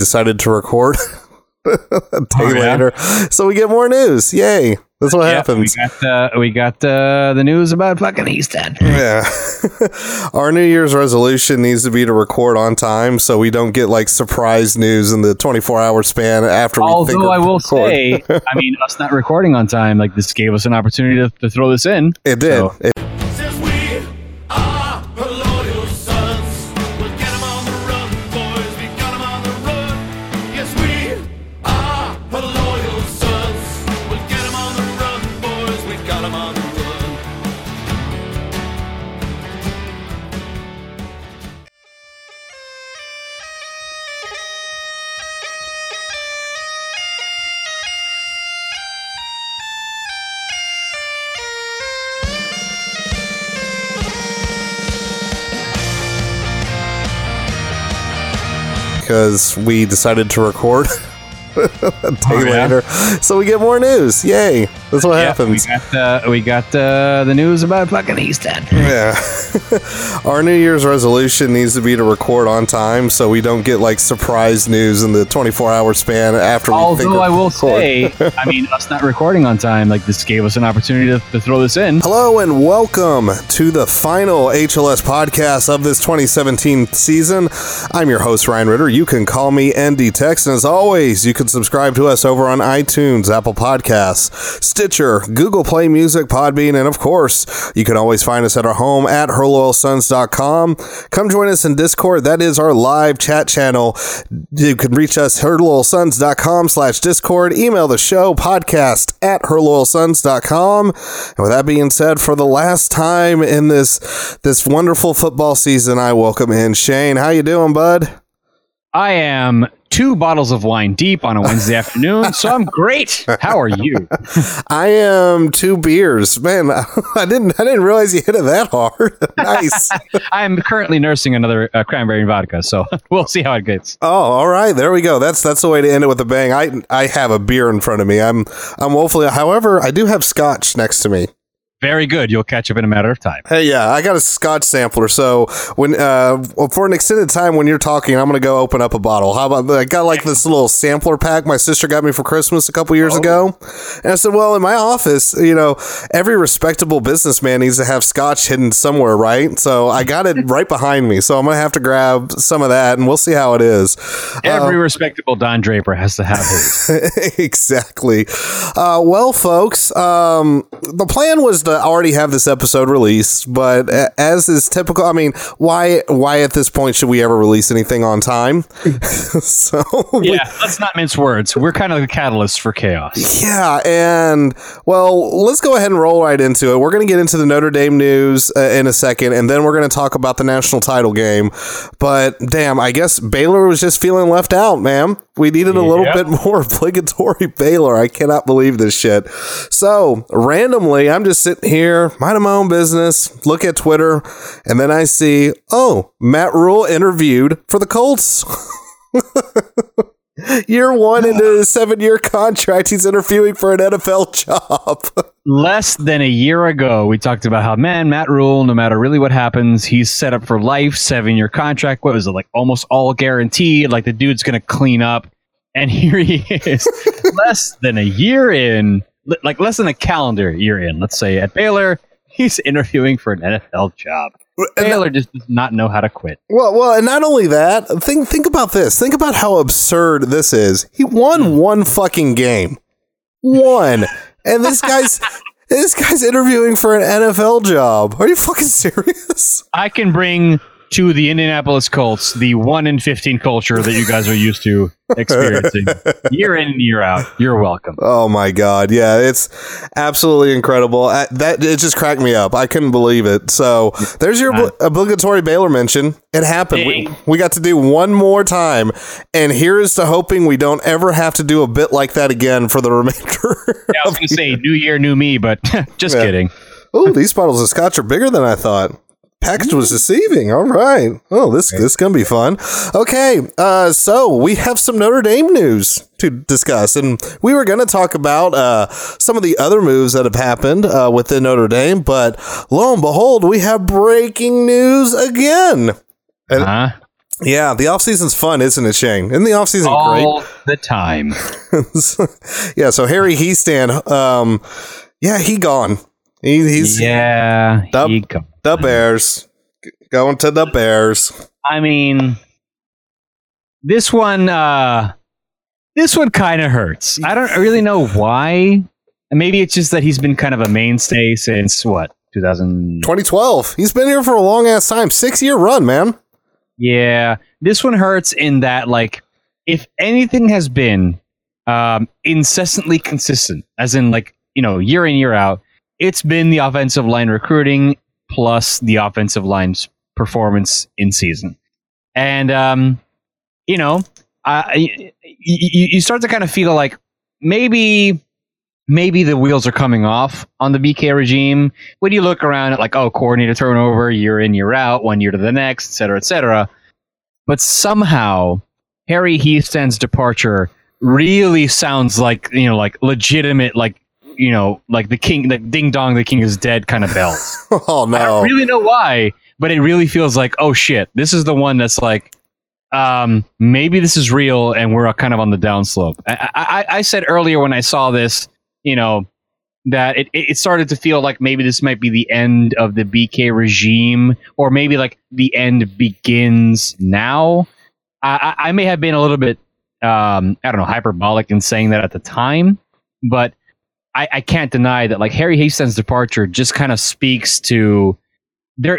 decided to record a day Oh, yeah? later, so we get more news. Yay! That's what Yeah, happens. We got uh, we got uh, the news about fucking Easton. Yeah. Our New Year's resolution needs to be to record on time so we don't get like surprise news in the 24 hour span after we think Although I will record. say, I mean, us not recording on time, like this gave us an opportunity to, to throw this in. it did. So- It- because we decided to record a day Oh, yeah? later, so we get more news. Yay! That's what Yeah, happens. We got uh, we got uh, the news about fucking Easton. Yeah. Our New Year's resolution needs to be to record on time so we don't get like surprise news in the 24 hour span after we Although I will record. say, I mean, us not recording on time, like this gave us an opportunity to, to throw this in. Hello and welcome to the final HLS podcast of this 2017 season. I'm your host, Ryan Ritter. You can call me ND Tex, and as always, you can subscribe to us over on iTunes, Apple Podcasts, Stitcher, Google Play Music, Podbean, and of course, you can always find us at our home at herloyalsons.com. Come join us in Discord. That is our live chat channel. You can reach us herloyalsons.com slash Discord. Email the show podcast at herloyalsons.com. And with that being said, for the last time in this this wonderful football season, I welcome in Shane. How you doing, bud? I am two bottles of wine deep on a Wednesday afternoon, so I'm great. How are you? I am two beers. Man, I didn't I didn't realize you hit it that hard. nice. I'm currently nursing another uh, cranberry vodka, so we'll see how it gets. Oh, all right. There we go. That's that's the way to end it with a bang. I I have a beer in front of me. I'm I'm woefully. However, I do have scotch next to me. Very good. You'll catch up in a matter of time. Hey, yeah, I got a Scotch sampler. So when uh, for an extended time when you're talking, I'm gonna go open up a bottle. How about I got like this little sampler pack my sister got me for Christmas a couple years ago, and I said, well, in my office, you know, every respectable businessman needs to have Scotch hidden somewhere, right? So I got it right behind me. So I'm gonna have to grab some of that, and we'll see how it is. Every respectable Don Draper has to have his. exactly. Uh, well, folks, um, the plan was to already have this episode released, but as is typical, I mean, why why at this point should we ever release anything on time? so yeah, let's not mince words. We're kind of the catalyst for chaos. yeah, and well, let's go ahead and roll right into it. We're going to get into the Notre Dame news uh, in a second, and then we're going to talk about the national title game. But damn, I guess Baylor was just feeling left out, man. We needed a little Yep. bit more obligatory Baylor. I cannot believe this shit. So randomly, I'm just sitting here, minding my own business, look at Twitter, and then I see, oh, Matt Rhule interviewed for the Colts. Year one into his seven year contract, he's interviewing for an NFL job. Less than a year ago, we talked about how, man, Matt Rhule, no matter really what happens, he's set up for life, seven year contract. What was it, like almost all guaranteed? Like the dude's going to clean up. And here he is, less than a year in, like less than a calendar year in, let's say at Baylor, he's interviewing for an NFL job. Baylor just does not know how to quit. well, well, and not only that, think think about this. Think about how absurd this is. He won hmm. one fucking game, one, and this guy's this guy's interviewing for an NFL job. Are you fucking serious? I can bring to the Indianapolis Colts the one in 15 culture that you guys are used to experiencing year in and year out. You're welcome. Oh my god, yeah, it's absolutely incredible. I, that it just cracked me up. I couldn't believe it. So there's your obli- obligatory Baylor mention. It happened. We, we got to do one more time, and here's to hoping we don't ever have to do a bit like that again for the remainder. Yeah, I was going to say new year, new me, but just Yeah. kidding. oh, these bottles of scotch are bigger than I thought. Package was deceiving. All right. Oh, this this is gonna be fun. Okay. Uh, so we have some Notre Dame news to discuss, and we were gonna talk about uh some of the other moves that have happened uh, within Notre Dame, but lo and behold, we have breaking news again. And Huh? Yeah, the off season's fun, isn't it, Shane? Isn't the off season All the time. yeah. So Harry Hiestand, um, yeah, he gone. He, he's yeah. he go- the Bears going to the Bears. I mean, this one, uh, this one kind of hurts. I don't really know why. Maybe it's just that he's been kind of a mainstay since what 2000. 2012. He's been here for a long ass time. Six year run, man. Yeah, this one hurts in that like if anything has been um, incessantly consistent, as in like you know year in year out, it's been the offensive line recruiting plus the offensive line's performance in season, and um, you know, you, you start to kind of feel like maybe maybe the wheels are coming off on the BK regime. When you look around at like, oh, coordinator turnover, year in, year out, one year to the next, et cetera, et cetera. But somehow Harry Hiestand's departure really sounds like, you know, like legitimate, like, you know, like the king, the ding dong, the king is dead kind of bells. Oh no! I don't really know why, but it really feels like, oh shit, this is the one that's like, um, maybe this is real and we're kind of on the downslope. I, I, I said earlier when I saw this, you know, that it, it started to feel like maybe this might be the end of the BK regime, or maybe like the end begins now. I, I I may have been a little bit, um, I don't know, hyperbolic in saying that at the time, but I, I can't deny that like Harry Hiestand's departure just kind of speaks to there,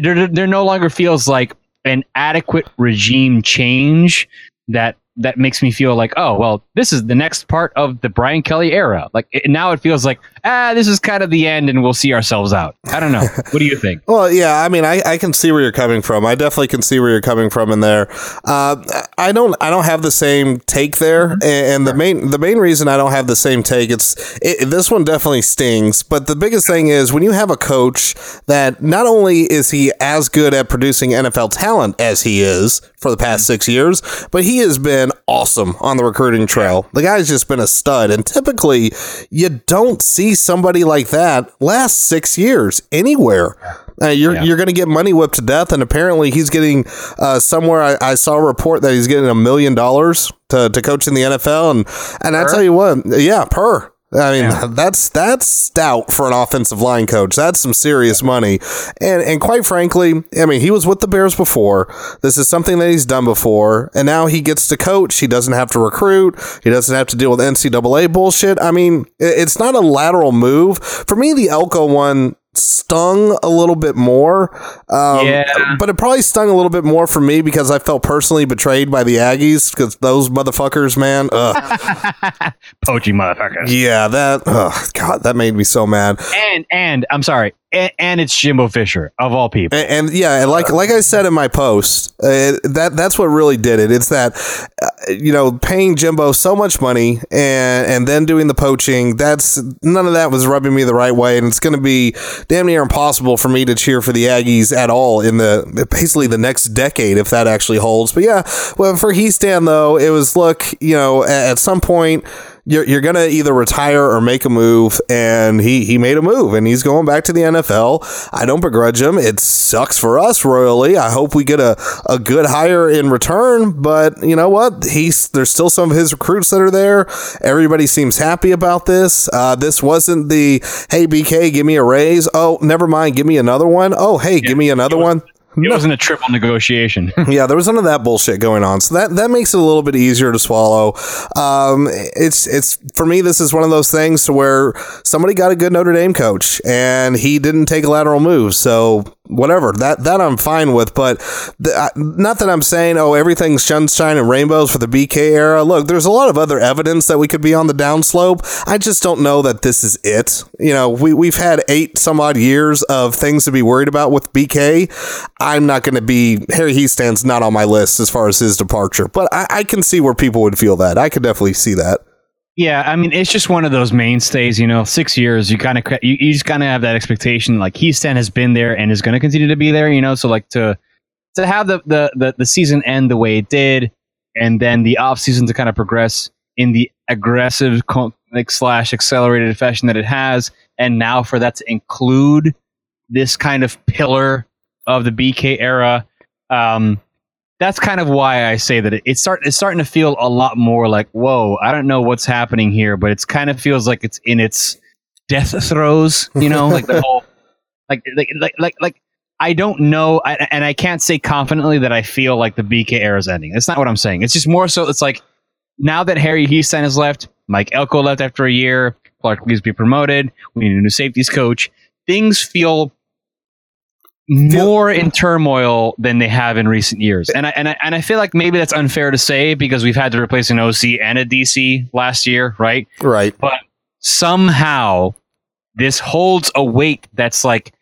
there there no longer feels like an adequate regime change that that makes me feel like oh well this is the next part of the Brian Kelly era. Like it, now it feels like ah this is kind of the end and we'll see ourselves out. I don't know. What do you think? Well, yeah, I mean, I, I can see where you're coming from. I definitely can see where you're coming from in there. Uh, I don't I don't have the same take there, and, and the main the main reason I don't have the same take it's it, this one definitely stings. But the biggest thing is when you have a coach that not only is he as good at producing NFL talent as he is for the past six years, but he has been awesome on the recruiting trail. The guy's just been a stud, and typically you don't see somebody like that last six years anywhere. Uh, you're Yeah. you're going to get money whipped to death, and apparently he's getting uh, somewhere. I, I saw a report that he's getting a million dollars to to coach in the NFL, and and I tell you what, yeah, per. I mean, Yeah. that's that's stout for an offensive line coach. That's some serious money, and and quite frankly, I mean, he was with the Bears before. This is something that he's done before, and now he gets to coach. He doesn't have to recruit. He doesn't have to deal with NCAA bullshit. I mean, it's not a lateral move for me. The Elko one stung a little bit more. Um, Yeah. But it probably stung a little bit more for me because I felt personally betrayed by the Aggies because those motherfuckers, man. Ugh. poaching motherfuckers yeah, that, oh, God, that made me so mad. and and I'm sorry and, and it's Jimbo Fisher of all people And, and yeah, and like like I said in my post, uh, that that's what really did it. It's that uh, you know paying Jimbo so much money and and then doing the poaching. That's none of that was rubbing me the right way, and it's going to be damn near impossible for me to cheer for the Aggies at all in the basically the next decade if that actually holds. But yeah, well for Hiestand though, it was look you know at, at some point you're, you're gonna either retire or make a move and he he made a move and he's going back to the NFL I don't begrudge him. It sucks for us royally. I hope we get a, a good hire in return but you know what? He's there's still some of his recruits that are there. Everybody seems happy about this. Uh, this wasn't the hey BK give me a raise. Oh never mind. Give me another one. Oh hey give me another one it wasn't a triple negotiation yeah, there was none of that bullshit going on, so that that makes it a little bit easier to swallow. Um, it's it's for me, this is one of those things to where somebody got a good Notre Dame coach and he didn't take a lateral move, so whatever that that I'm fine with. But the, uh, not that I'm saying oh everything's sunshine and rainbows for the BK era. Look, there's a lot of other evidence that we could be on the downslope. I just don't know that this is it. You know, we we've had eight some odd years of things to be worried about with BK. I'm not going to be Harry Hiestand's not on my list as far as his departure, but I, I can see where people would feel that. I could definitely see that. Yeah, I mean, it's just one of those mainstays. You know, six years, you kind of you, you just kind of have that expectation. Like Hiestand has been there and is going to continue to be there. You know, so like to to have the the the, the season end the way it did, and then the off season to kind of progress in the aggressive like slash accelerated fashion that it has, and now for that to include this kind of pillar of the BK era. Um, that's kind of why I say that it, it's start it's starting to feel a lot more like whoa. I don't know what's happening here, but it's kind of feels like it's in its death throes. You know, like the whole like like like like like. I don't know, I, and I can't say confidently that I feel like the BK era is ending. That's not what I'm saying. It's just more so. It's like now that Harry Hiestand has left, Mike Elko left after a year, Clark Lea's be promoted. We need a new safeties coach. Things feel more in turmoil than they have in recent years, and I and I and I feel like maybe that's unfair to say because we've had to replace an OC and a DC last year, right? Right. But somehow this holds a weight that's like,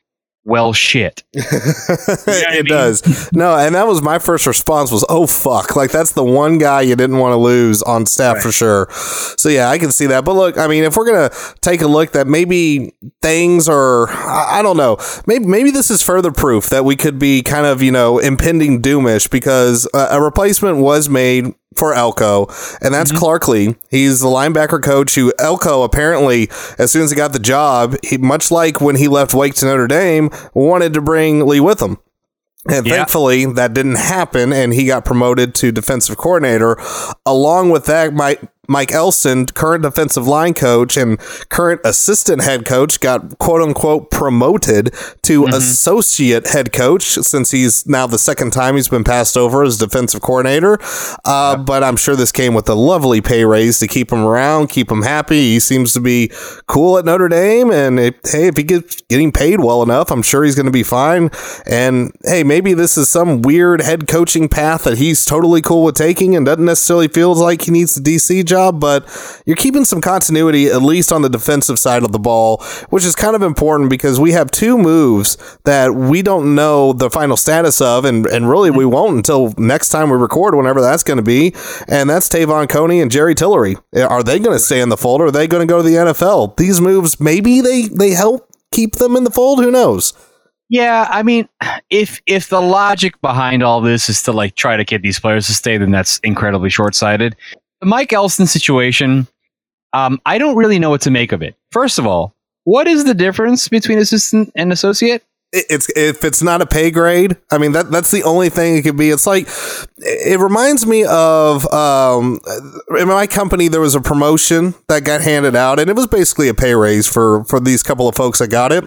well, shit. it I mean? does. No, and that was my first response was, "Oh fuck!" Like that's the one guy you didn't want to lose on staff for sure. So yeah, I can see that. But look, I mean, if we're gonna take a look, that maybe things are, I I don't know, maybe maybe this is further proof that we could be kind of you know impending doomish because a, a replacement was made for Elko, and that's mm-hmm. Clark Lea. He's the linebacker coach who Elko apparently, as soon as he got the job, he much like when he left Wake to Notre Dame, wanted to bring Lea with him. And Yeah. thankfully, that didn't happen, and he got promoted to defensive coordinator. Along with that, Mike Mike Elston, current defensive line coach and current assistant head coach, got quote unquote promoted to associate head coach since he's now the second time he's been passed over as defensive coordinator. Uh, But I'm sure this came with a lovely pay raise to keep him around, keep him happy. He seems to be cool at Notre Dame, and if, hey, if he gets getting paid well enough, I'm sure he's going to be fine. And hey, maybe this is some weird head coaching path that he's totally cool with taking, and doesn't necessarily feel like he needs the DC job. But you're keeping some continuity at least on the defensive side of the ball, which is kind of important because we have two moves that we don't know the final status of, and and really we won't until next time we record, whenever that's going to be. And that's Te'von Coney and Jerry Tillery. Are they going to stay in the fold, or are they going to go to the NFL? These moves, maybe they they help keep them in the fold. Who knows? Yeah, I mean, if if the logic behind all this is to like try to get these players to stay, then that's incredibly short sighted. The Mike Elston situation, um, I don't really know what to make of it. First of all, what is the difference between assistant and associate? It's if it's not a pay grade. I mean that that's the only thing it could be. It's like it reminds me of um, in my company there was a promotion that got handed out, and it was basically a pay raise for for these couple of folks that got it,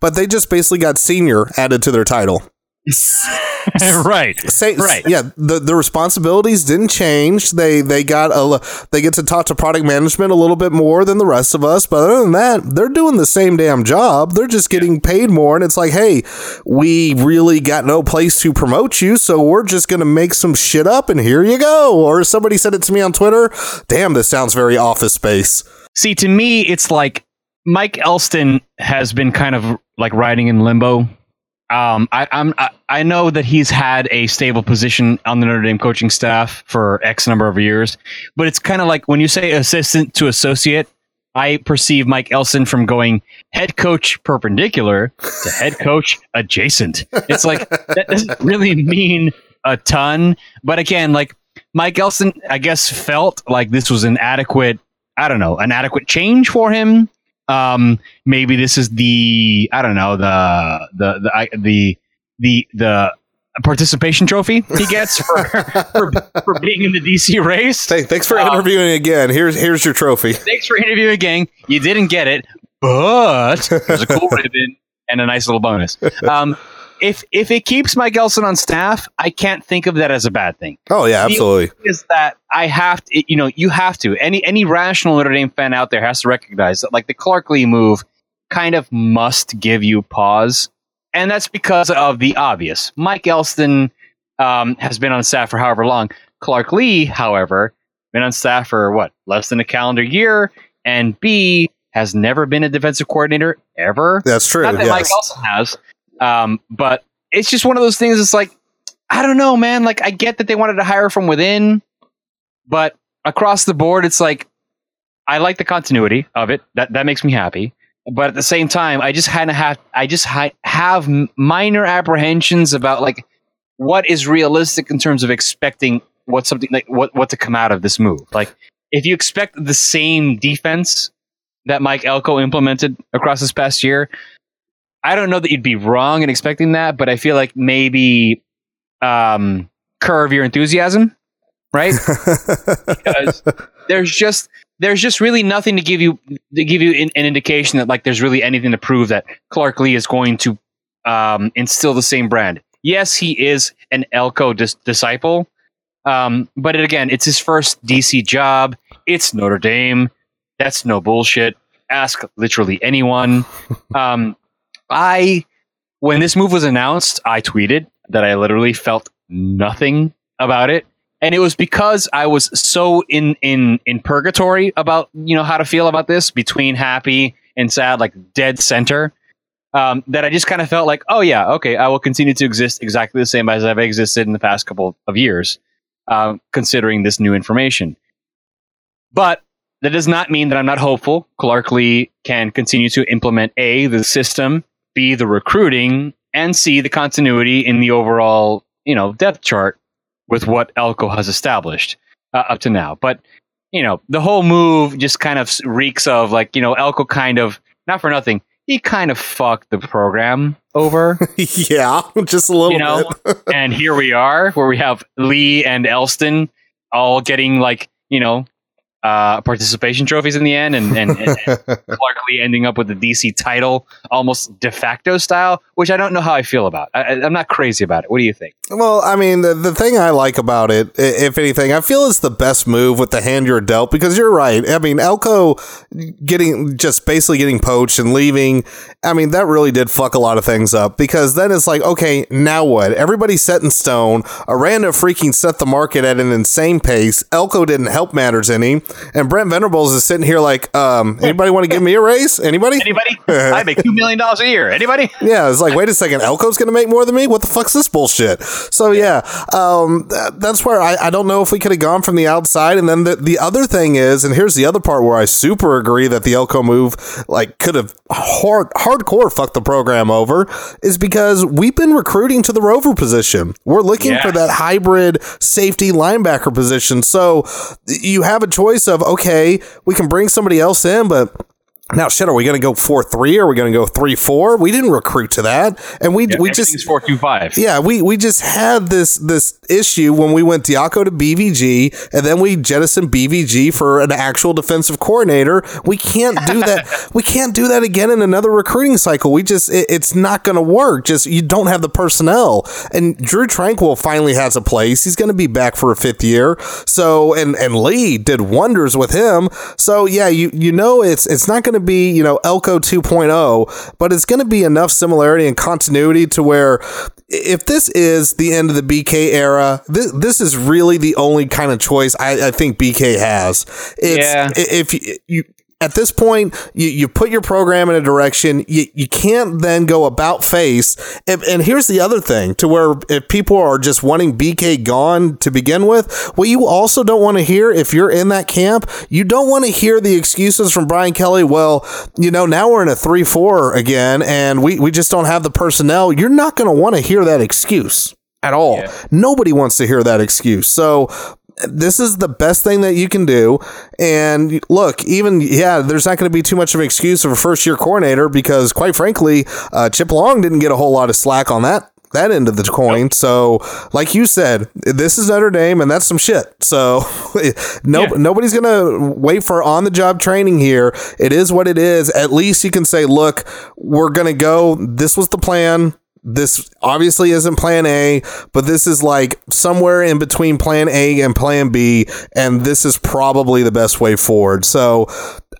but they just basically got senior added to their title. right. Say, Right. Yeah. The, the responsibilities didn't change. They they got a they get to talk to product management a little bit more than the rest of us. But other than that, they're doing the same damn job. They're just getting paid more. And it's like, hey, we really got no place to promote you, so we're just gonna make some shit up, and here you go. Or somebody said it to me on Twitter. Damn, this sounds very Office Space. See, to me, it's like Mike Elston has been kind of like riding in limbo. Um, I, I'm I, I know that he's had a stable position on the Notre Dame coaching staff for X number of years, but it's kind of like when you say assistant to associate. I perceive Mike Elston from going head coach perpendicular to head coach adjacent. It's like that doesn't really mean a ton. But again, like Mike Elston, I guess felt like this was an adequate I don't know, an adequate change for him. Um, maybe this is the I don't know the the the I- the the, the participation trophy he gets for, for for being in the DC race. Hey, thanks for Um, interviewing again. Here's here's your trophy. Thanks for interviewing again. You didn't get it, but there's a cool ribbon and a nice little bonus. Um, if if it keeps Mike Elston on staff, I can't think of that as a bad thing Oh yeah, absolutely. is that I have to, you know, you have to. Any any rational Notre Dame fan out there has to recognize that, like the Clark Lea move, kind of must give you pause, and that's because of the obvious. Mike Elston um, has been on staff for however long. Clark Lea, however, been on staff for what less than a calendar year, and B has never been a defensive coordinator ever. That's true. Not that yes. Mike Elston has, um, but it's just one of those things. It's like I don't know, man. Like I get that they wanted to hire from within, but across the board, it's like I like the continuity of it. That that makes me happy. But at the same time, I just kind of have I just ha- have minor apprehensions about like what is realistic in terms of expecting what something like what what to come out of this move. Like if you expect the same defense that Mike Elko implemented across this past year, I don't know that you'd be wrong in expecting that, but I feel like maybe um, curb your enthusiasm, right? because there's just there's just really nothing to give you to give you an, an indication that like there's really anything to prove that Clark Lea is going to um, instill the same brand. Yes, he is an Elko dis- disciple, um, but it, again, it's his first DC job. It's Notre Dame. That's no bullshit. Ask literally anyone. Um, I, when this move was announced, I tweeted that I literally felt nothing about it, and it was because I was so in in in purgatory about you know how to feel about this between happy and sad, like dead center. Um, that I just kind of felt like, oh yeah, okay, I will continue to exist exactly the same as I've existed in the past couple of years, um, considering this new information. But that does not mean that I'm not hopeful. Clark Lea can continue to implement A, the system, B, the recruiting, and C, the continuity in the overall, you know, depth chart with what Elko has established uh, up to now. But, you know, the whole move just kind of reeks of like, you know, Elko kind of, not for nothing, he kind of fucked the program over. yeah, just a little you know, bit. and here we are, where we have Lea and Elston all getting like you know uh, participation trophies in the end, and, and, and Clark Lea ending up with the DC title almost de facto style, which I don't know how I feel about. I, I'm not crazy about it. What do you think? Well, I mean, the, the thing I like about it, if anything, I feel it's the best move with the hand you're dealt because you're right. I mean, Elko getting just basically getting poached and leaving. I mean, that really did fuck a lot of things up because then it's like, okay, now what? Everybody's set in stone. Aranda freaking set the market at an insane pace. Elko didn't help matters any. And Brent Venables is sitting here like, um, anybody want to give me a raise? Anybody? Anybody? I make two million dollars a year. Anybody? Yeah, it's like, wait a second, Elko's going to make more than me? What the fuck's this bullshit? So, yeah, um, th- that's where I, I don't know if we could have gone from the outside. And then the, the other thing is, and here's the other part where I super agree that the Elko move, like, could have hard, hardcore fucked the program over, is because we've been recruiting to the rover position. We're looking for that hybrid safety linebacker position. So, you have a choice of, okay, we can bring somebody else in, but now, shit, are we going to go 4 3? Are we going to go 3 4? We didn't recruit to that. And we, we just. Four two five. Yeah, we, we just had this this issue when we went Diaco to BVG and then we jettisoned BVG for an actual defensive coordinator. We can't do that. we can't do that again in another recruiting cycle. We just it, it's not going to work. Just you don't have the personnel. And Drew Tranquill finally has a place. He's going to be back for a fifth year. So and and Lea did wonders with him. So yeah, you you know it's it's not going to be you know Elko 2.0, but it's going to be enough similarity and continuity to where if this is the end of the BK era, this, this is really the only kind of choice I, I think BK has. It's Yeah. if you, you at this point you, you put your program in a direction. You, you can't then go about face. And, and here's the other thing to where if people are just wanting bk gone to begin with what you also don't want to hear if you're in that camp you don't want to hear the excuses from brian kelly well you know now we're in a 3-4 again and we, we just don't have the personnel. You're not going to want to hear that excuse at all. Nobody wants to hear that excuse. So this is the best thing that you can do. And look, even yeah, there's not going to be too much of an excuse of a first year coordinator because, quite frankly, uh, Chip Long didn't get a whole lot of slack on that that end of the coin. So, like you said, this is Notre Dame, and that's some shit. So, no, Yeah. nobody's gonna wait for on the job training here. It is what it is. At least you can say, look, we're gonna go. This was the plan. This obviously isn't plan A, but this is like somewhere in between plan A and plan B, and this is probably the best way forward. So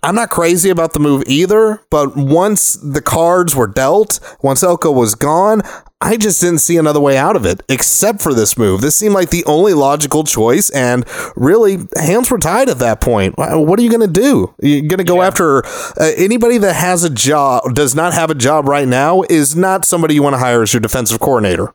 I'm not crazy about the move either, but once the cards were dealt, once Elko was gone, I just didn't see another way out of it except for this move. This seemed like the only logical choice, and really, hands were tied at that point. What are you going to do? You're going to go after uh, anybody that has a job, does not have a job right now, is not somebody you want to hire as your defensive coordinator.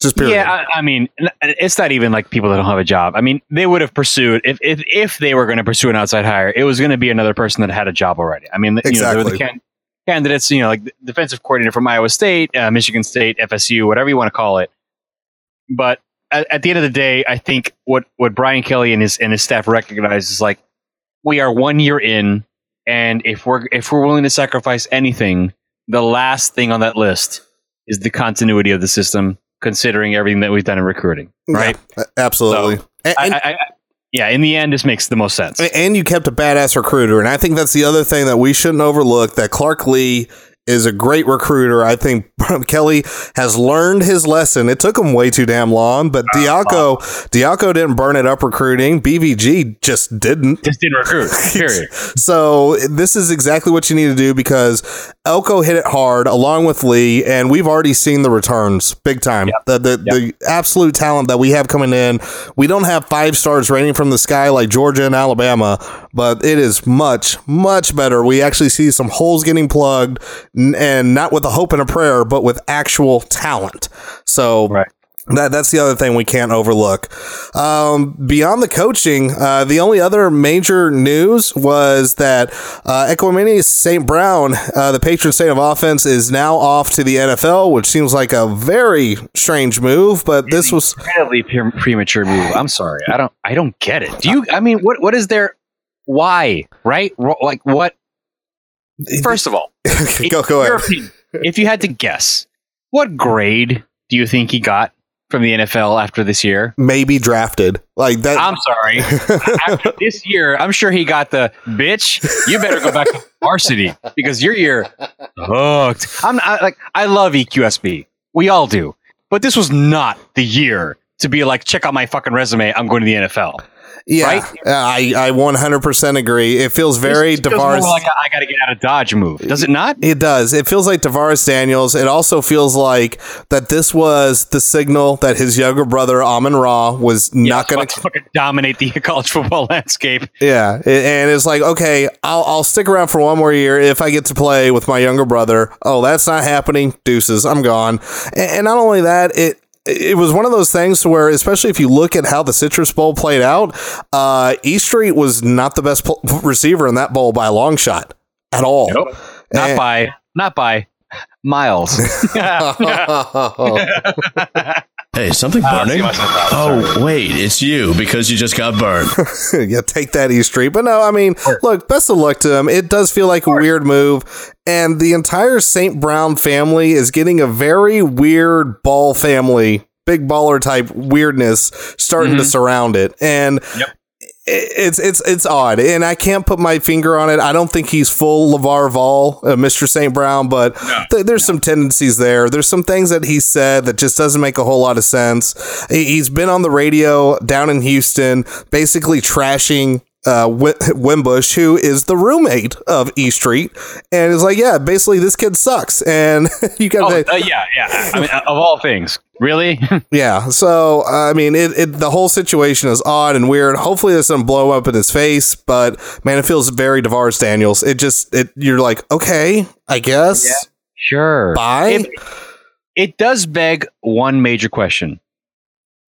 Just period. Yeah, I, I mean, it's not even like people that don't have a job. I mean, they would have pursued if if, if they were going to pursue an outside hire, it was going to be another person that had a job already. I mean, you know, there were the Exactly. can- candidates, you know, like defensive coordinator from Iowa State, uh, Michigan State, FSU, whatever you want to call it. But at, at the end of the day, I think what what Brian Kelly and his and his staff recognize is like we are one year in, and if we're if we're willing to sacrifice anything, the last thing on that list is the continuity of the system considering everything that we've done in recruiting, right? Yeah, absolutely. And- I, I, I, yeah, in the end, this makes the most sense. and you kept a badass recruiter, and I think that's the other thing that we shouldn't overlook. That Clark Lea is a great recruiter. I think Kelly has learned his lesson. It took him way too damn long, but uh, Diaco uh, Diaco didn't burn it up recruiting. BVG just didn't. Just didn't recruit. Period. So this is exactly what you need to do because Elko hit it hard along with Lea, and we've already seen the returns big time. The the, the absolute talent that we have coming in. We don't have five stars raining from the sky like Georgia and Alabama, but it is much much better. We actually see some holes getting plugged, and not with a hope and a prayer, but with actual talent. So Right. that that's the other thing we can't overlook. Um, beyond the coaching, uh, the only other major news was that uh, Equanimeous St. Brown, uh, the patron saint of offense, is now off to the NFL, which seems like a very strange move. But this was Incredibly pre- premature move. I'm sorry. I don't. I don't get it. Do you? I mean, what? What is there? Why? Right? Like what? First of all, go go ahead. opinion, if you had to guess, what grade do you think he got from the NFL after this year? Maybe drafted like that. I'm sorry. after this year, I'm sure he got the bitch. You better go back to varsity because your year hooked. I'm I, like, I love EQSB. We all do, but this was not the year to be like, check out my fucking resume. I'm going to the NFL. Yeah, right? Uh, I I 100% agree. It feels very feels more like a, I got to get out of Dodge move. Does it not? It does. It feels like DaVaris Daniels. It also feels like that this was the signal that his younger brother Amon Ra was not going to fucking dominate the college football landscape. Yeah, it- and it's like okay, I'll I'll stick around for one more year if I get to play with my younger brother. Oh, that's not happening. Deuces, I'm gone. And, and not only that, it. It was one of those things where, especially if you look at how the Citrus Bowl played out, uh, E Street was not the best pl- receiver in that bowl by a long shot at all. Nope. Not And- by not by miles. Hey, something burning? Oh, wait, it's you because you just got burned. yeah, take that E Street. But no, I mean, look, best of luck to him. It does feel like a weird move, and the entire St. Brown family is getting a very weird ball family, big baller type weirdness starting to mm-hmm. surround it, and. Yep. It's it's it's odd, and I can't put my finger on it. I don't think he's full LaVar Ball, uh, Mr. St. Brown, but th- there's some tendencies there. There's some things that he said that just doesn't make a whole lot of sense. He's been on the radio down in Houston, basically trashing uh, Wimbush, who is the roommate of E Street, and is like, yeah, basically this kid sucks, and you got Oh, to uh, yeah, yeah. I mean, of all things, really? yeah. So I mean, it, it the whole situation is odd and weird. Hopefully, this doesn't blow up in his face, but man, it feels very DaVaris Daniels. It just it you're like, okay, I guess. sure. Bye. It, it does beg one major question.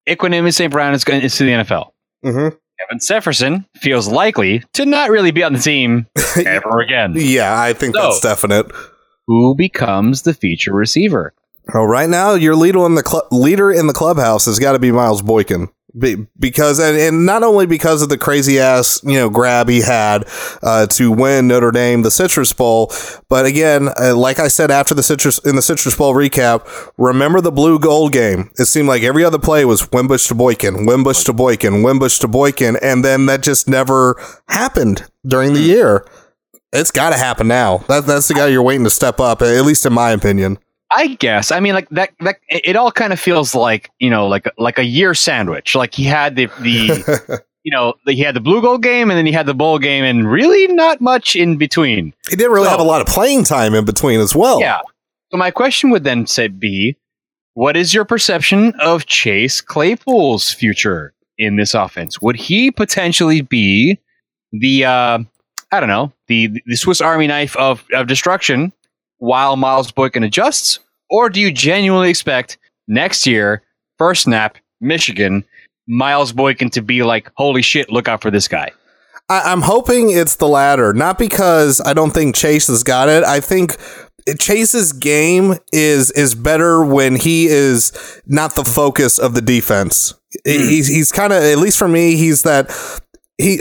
Equanimeous St. Brown is going into the NFL. Mhm. Kevin Stepherson feels likely to not really be on the team ever again. Yeah, I think So- that's definite. Who becomes the feature receiver? Oh, right now, your leader in the cl- leader in the clubhouse has got to be Miles Boykin. Be- because and, and not only because of the crazy ass you know grab he had uh, to win Notre Dame the Citrus Bowl, but again, uh, like I said after the Citrus in the Citrus Bowl recap, remember the blue gold game. It seemed like every other play was Wimbush to Boykin, Wimbush to Boykin, Wimbush to Boykin, and then that just never happened during the year. It's got to happen now. That, that's the guy you're waiting to step up, at least in my opinion. I guess. I mean, like that. That it all kind of feels like you know, like like a year sandwich. Like he had the the you know he had the blue gold game and then he had the bowl game, and really not much in between. He didn't really So- have a lot of playing time in between as well. Yeah. So my question would then say be, what is your perception of Chase Claypool's future in this offense? Would he potentially be the uh, I don't know the the Swiss Army knife of of destruction while Miles Boykin adjusts, or do you genuinely expect next year first snap Michigan Miles Boykin to be like holy shit look out for this guy? I, I'm hoping it's the latter, not because I don't think Chase has got it. I think Chase's game is is better when he is not the focus of the defense. Hmm. He's he's kind of at least for me, he's that he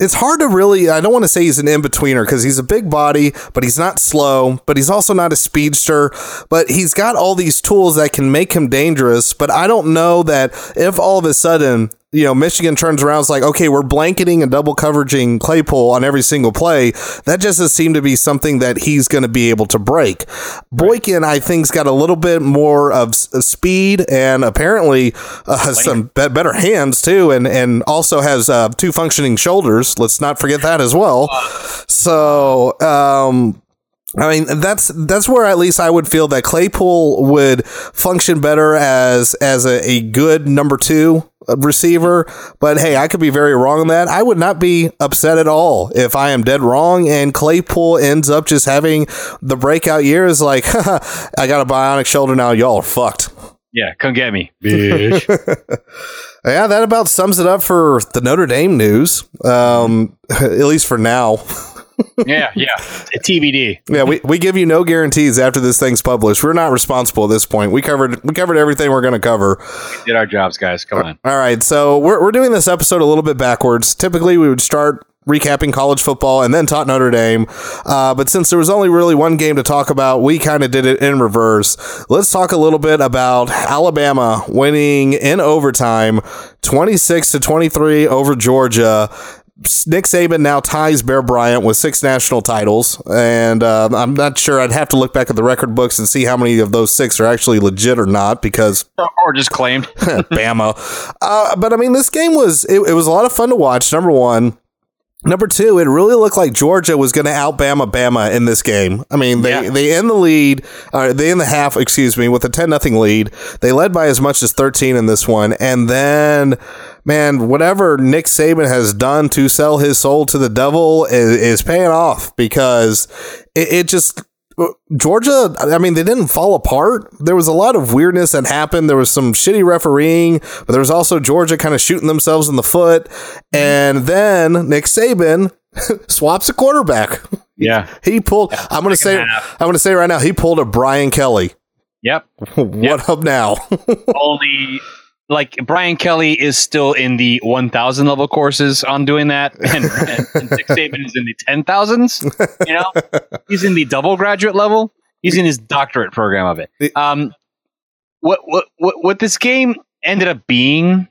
it's hard to really I don't want to say he's an in-betweener because he's a big body, but he's not slow, but he's also not a speedster, but he's got all these tools that can make him dangerous, but I don't know that if all of a sudden you know, Michigan turns around, it's like, okay, we're blanketing and double coveraging Claypool on every single play. That just doesn't seem to be something that he's going to be able to break. Boykin, I think's got a little bit more of speed and apparently uh, some be- better hands too, and and also has uh, two functioning shoulders. Let's not forget that as well. So, um, I mean, that's that's where at least I would feel that Claypool would function better as as a, a good number two receiver. But hey, I could be very wrong on that. I would not be upset at all if I am dead wrong and Claypool ends up just having the breakout year. Is like, I got a bionic shoulder now. Y'all are fucked. Yeah, come get me, bitch. Yeah, that about sums it up for the Notre Dame news. Um, at least for now. Yeah, yeah. TBD. Yeah, we, we give you no guarantees after this thing's published. We're not responsible at this point. We covered we covered everything we're going to cover. We did our jobs, guys. Come on. All right, so we're we're doing this episode a little bit backwards. Typically, we would start recapping college football and then talk Notre Dame. Uh, but since there was only really one game to talk about, we kind of did it in reverse. Let's talk a little bit about Alabama winning in overtime, twenty six to twenty three over Georgia. Nick Saban now ties Bear Bryant with six national titles, and uh, I'm not sure. I'd have to look back at the record books and see how many of those six are actually legit or not, because Or just claimed. Bama. Uh, but I mean, this game was it, it was a lot of fun to watch. Number one. Number two, it really looked like Georgia was going to out Bama Bama in this game. I mean, they Yeah. they end the lead, uh, they in the half, excuse me, with a ten nothing lead. They led by as much as thirteen in this one, and then, man, whatever Nick Saban has done to sell his soul to the devil is, is paying off because it, it just Georgia, I mean, they didn't fall apart. There was a lot of weirdness that happened. There was some shitty refereeing, but there was also Georgia kind of shooting themselves in the foot. And then Nick Saban swaps a quarterback. Yeah. He pulled. I'm going to say. half. I'm going to say right now. He pulled a Brian Kelly. Yep. what up now? Only like Brian Kelly is still in the 1,000 level courses on doing that, and, and, and Nick Saban is in the 10,000s. You know, he's in the double graduate level. He's in his doctorate program of it. Um, what what what, what this game ended up being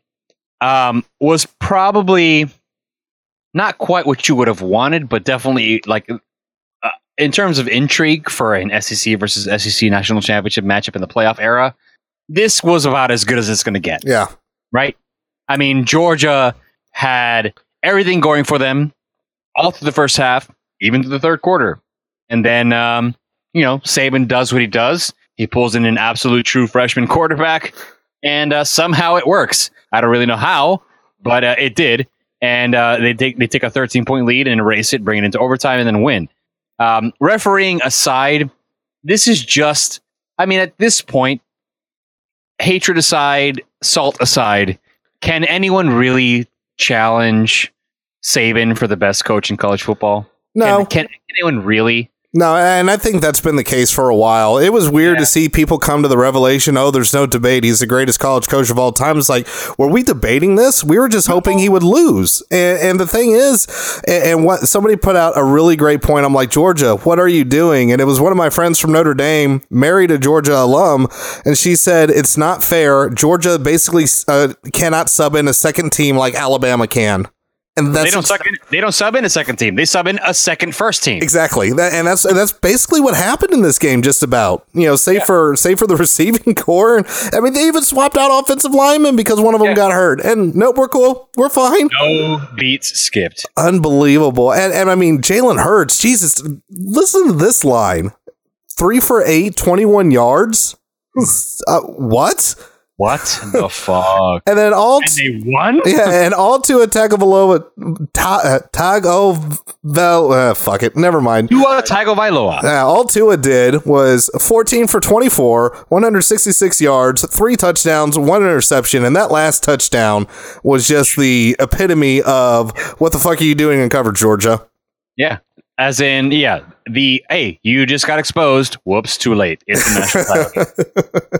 um, was probably not quite what you would have wanted, but definitely like uh, in terms of intrigue for an SEC versus SEC national championship matchup in the playoff era. This was about as good as it's going to get yeah. right? I mean, Georgia had everything going for them all through the first half, even to the third quarter. And then, um, you know, Saban does what he does. He pulls in an absolute true freshman quarterback, and uh, somehow it works. I don't really know how, but uh, it did. And uh, they take they take a 13 point lead and erase it, bring it into overtime, and then win. Um, refereeing aside, this is just. I mean, at this point, hatred aside, salt aside, can anyone really challenge Saban for the best coach in college football? No. Can, can anyone really? No, and I think that's been the case for a while. It was weird Yeah. to see people come to the revelation, oh, there's no debate. He's the greatest college coach of all time. It's like, were we debating this? We were just hoping he would lose. And, and the thing is, and, and what somebody put out a really great point. I'm like, Georgia, what are you doing? And it was one of my friends from Notre Dame, married a Georgia alum, and she said, it's not fair. Georgia basically uh, cannot sub in a second team like Alabama can. And that's They don't suck in, They don't sub in a second team. They sub in a second first team. Exactly, that, and that's that's basically what happened in this game. Just about, you know, save for save for the receiving core. I mean, they even swapped out offensive linemen because one of them Yeah. got hurt. And nope, we're cool, we're fine. No beats skipped. Unbelievable. And and I mean, Jalen Hurts, Jesus, listen to this line: three for eight, 21 yards. Uh, what? What the fuck? And then all. And they won? yeah, and all to a Tagovailoa, ta, uh, Tagovailoa, uh, fuck it, never mind. Tua Tagovailoa. Yeah, all Tua did was 14 for 24, 166 yards, three touchdowns, one interception, and that last touchdown was just the epitome of what the fuck are you doing in cover, Georgia? Yeah. As in, yeah, the hey, you just got exposed. Whoops, too late. It's a national title.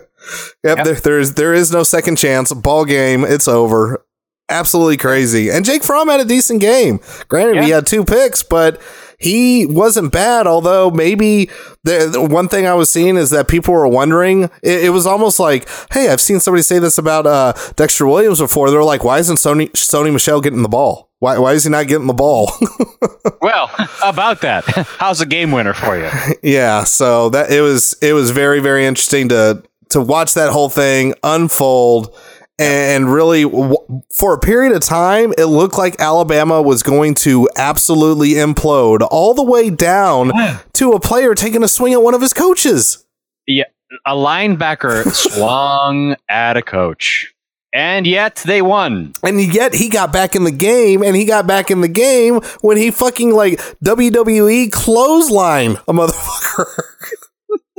Yep, Yep. There, there is there is no second chance. Ball game, it's over. absolutely crazy. And Jake Fromm had a decent game. Granted, he had two picks, but he wasn't bad. Although maybe the, the one thing I was seeing is that people were wondering. It, it was almost like, hey, I've seen somebody say this about uh, Dexter Williams before. They're like, why isn't Sony Sony Michel getting the ball? Why why is he not getting the ball? Well, about that. How's a game winner for you? yeah, so that it was it was very very interesting to to watch that whole thing unfold. And really, w- for a period of time, it looked like Alabama was going to absolutely implode all the way down to a player taking a swing at one of his coaches. Yeah, a linebacker swung at a coach, and yet they won. And yet he got back in the game, and he got back in the game when he fucking like WWE clothesline a motherfucker.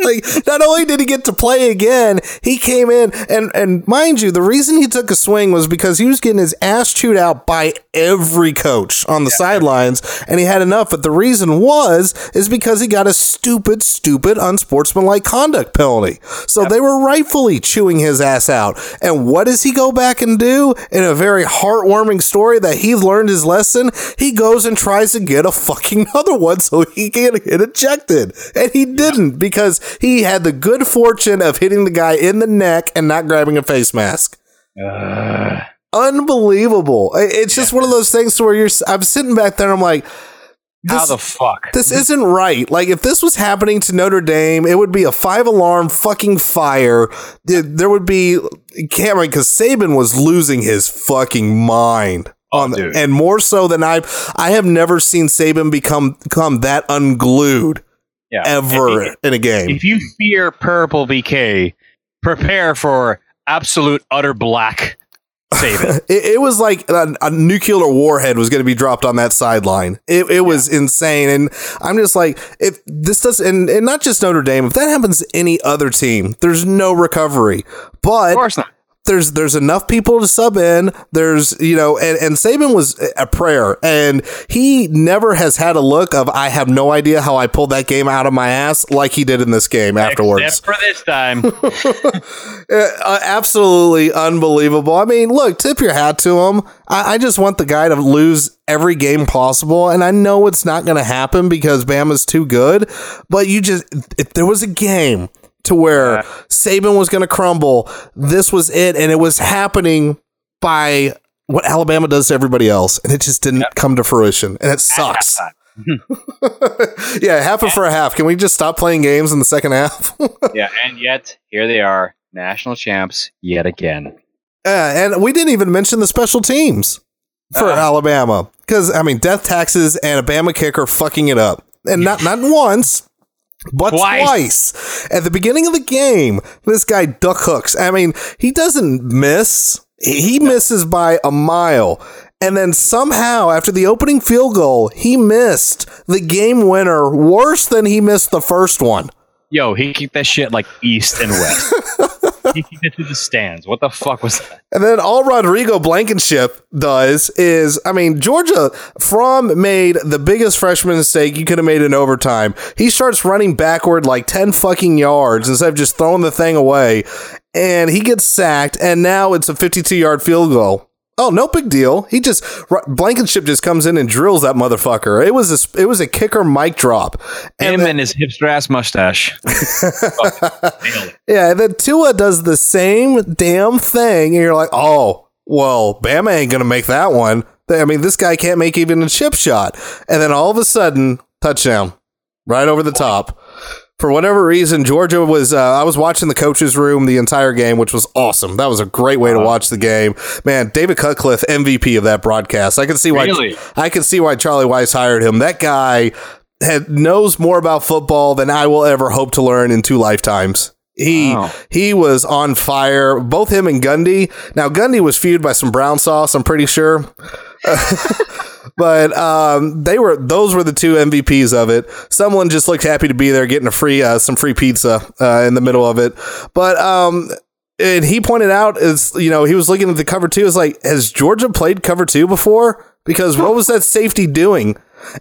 like not only did he get to play again, he came in and and mind you, the reason he took a swing was because he was getting his ass chewed out by every coach on the sidelines, and he had enough. But the reason was is because he got a stupid, stupid, unsportsmanlike conduct penalty. So they were rightfully chewing his ass out. And what does he go back and do in a very heartwarming story that he learned his lesson? He goes and tries to get a fucking other one so he can get ejected, and he didn't because he had the good fortune of hitting the guy in the neck and not grabbing a face mask uh. unbelievable. It's just one of those things to where you're. I'm sitting back there. and I'm like, How this, the fuck? this isn't right. Like if this was happening to Notre Dame, it would be a five alarm fucking fire. There would be Cameron because Saban was losing his fucking mind. Oh, on the, dude. and more so than I've, I have never seen Saban become become that unglued Yeah. ever If, in a game. if you fear purple BK, prepare for absolute utter black. Save it. It, it was like a, a nuclear warhead was going to be dropped on that sideline. It, it was insane, and I'm just like, if this does, and, and not just Notre Dame, if that happens to any other team, there's no recovery. But Of course not. There's there's enough people to sub in. There's you know, and, and Saban was a prayer, and he never has had a look of I have no idea how I pulled that game out of my ass like he did in this game afterwards. Except for this time. Uh, absolutely unbelievable. I mean, look, tip your hat to him. I, I just want the guy to lose every game possible, and I know it's not going to happen because Bama's too good. But you just, if there was a game to where Yeah. Saban was going to crumble, this was it, and it was happening by what Alabama does to everybody else, and it just didn't come to fruition, and it sucks. yeah, it happened for a half. Can we just stop playing games in the second half? yeah, and yet here they are, national champs yet again. Yeah, and we didn't even mention the special teams for Uh. Alabama because I mean, death taxes and a Bama kicker fucking it up, and not not once. But Twice. twice. At the beginning of the game, this guy duck hooks. I mean, he doesn't miss. He he misses by a mile. And then somehow, after the opening field goal, he missed the game winner worse than he missed the first one. Yo, he kicked that shit like east and west. he it to the stands. What the fuck was that? And then all Rodrigo Blankenship does is, I mean, Georgia Fromm made the biggest freshman mistake you could have made in overtime. He starts running backward like 10 fucking yards instead of just throwing the thing away. And he gets sacked, and now it's a 52 yard field goal. Oh, no big deal. He just Blankenship just comes in and drills that motherfucker. It was a it was a kicker mic drop. And Him then- and his hipster ass mustache. Yeah, and then Tua does the same damn thing, and you're like, oh, well, Bama ain't gonna make that one. I mean, this guy can't make even a chip shot. And then all of a sudden, touchdown, right over the top. For whatever reason, Georgia was. Uh, I was watching the coaches' room the entire game, which was awesome. That was a great way to watch the game. Man, David Cutcliffe, MVP of that broadcast. I can see why. Really? I can see why Charlie Weis hired him. That guy had, knows more about football than I will ever hope to learn in two lifetimes. He Wow. he was on fire. Both him and Gundy. Now Gundy was feud by some brown sauce. I'm pretty sure. but um, they were those were the two MVPs of it. Sumlin just looked happy to be there, getting a free uh, some free pizza uh, in the middle of it. But um, and he pointed out is you know he was looking at the cover two. Is like has Georgia played cover two before? Because what was that safety doing?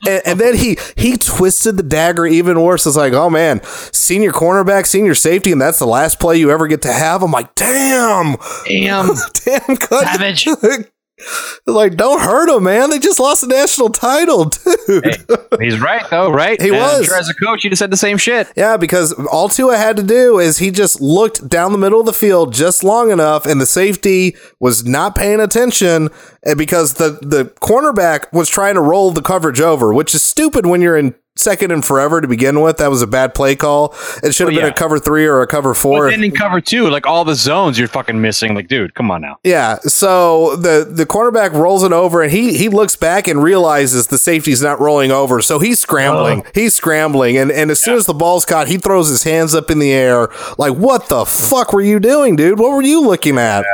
And, and then he he twisted the dagger even worse. It's like, oh man, senior cornerback, senior safety, and that's the last play you ever get to have. I'm like, damn, Damn. damn, Savage. like, don't hurt him, man. They just lost the national title, dude. Hey, he's right though, right? He And was. sure as a coach, he'd have said the same shit. Yeah, because all Tua had to do is he just looked down the middle of the field just long enough, and the safety was not paying attention eh, because the the cornerback was trying to roll the coverage over, which is stupid when you're in second and forever to begin with. That was a bad play call. It should have Well, been yeah. a cover three or a cover four. But then in cover two, like all the zones you're fucking missing. Like, dude, come on now. Yeah, so the the cornerback rolls it over, and he he looks back and realizes the safety's not rolling over, so he's scrambling. He's scrambling, and and as soon as the ball's caught, he throws his hands up in the air, like, "What the fuck were you doing, dude? What were you looking at?"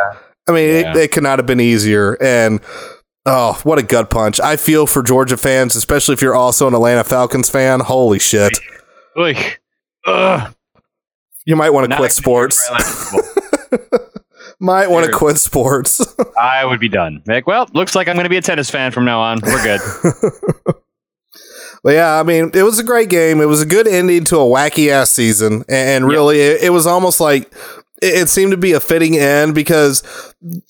I mean, Yeah. it, it could not have been easier, and. Oh, what a gut punch. I feel for Georgia fans, especially if you're also an Atlanta Falcons fan. Holy shit. Like, ugh. You might want to quit sports. Might want to quit sports. I would be done. Like, well, looks like I'm going to be a tennis fan from now on. We're good. But yeah, I mean, it was a great game. It was a good ending to a wacky ass season, and really, it, it was almost like it seemed to be a fitting end because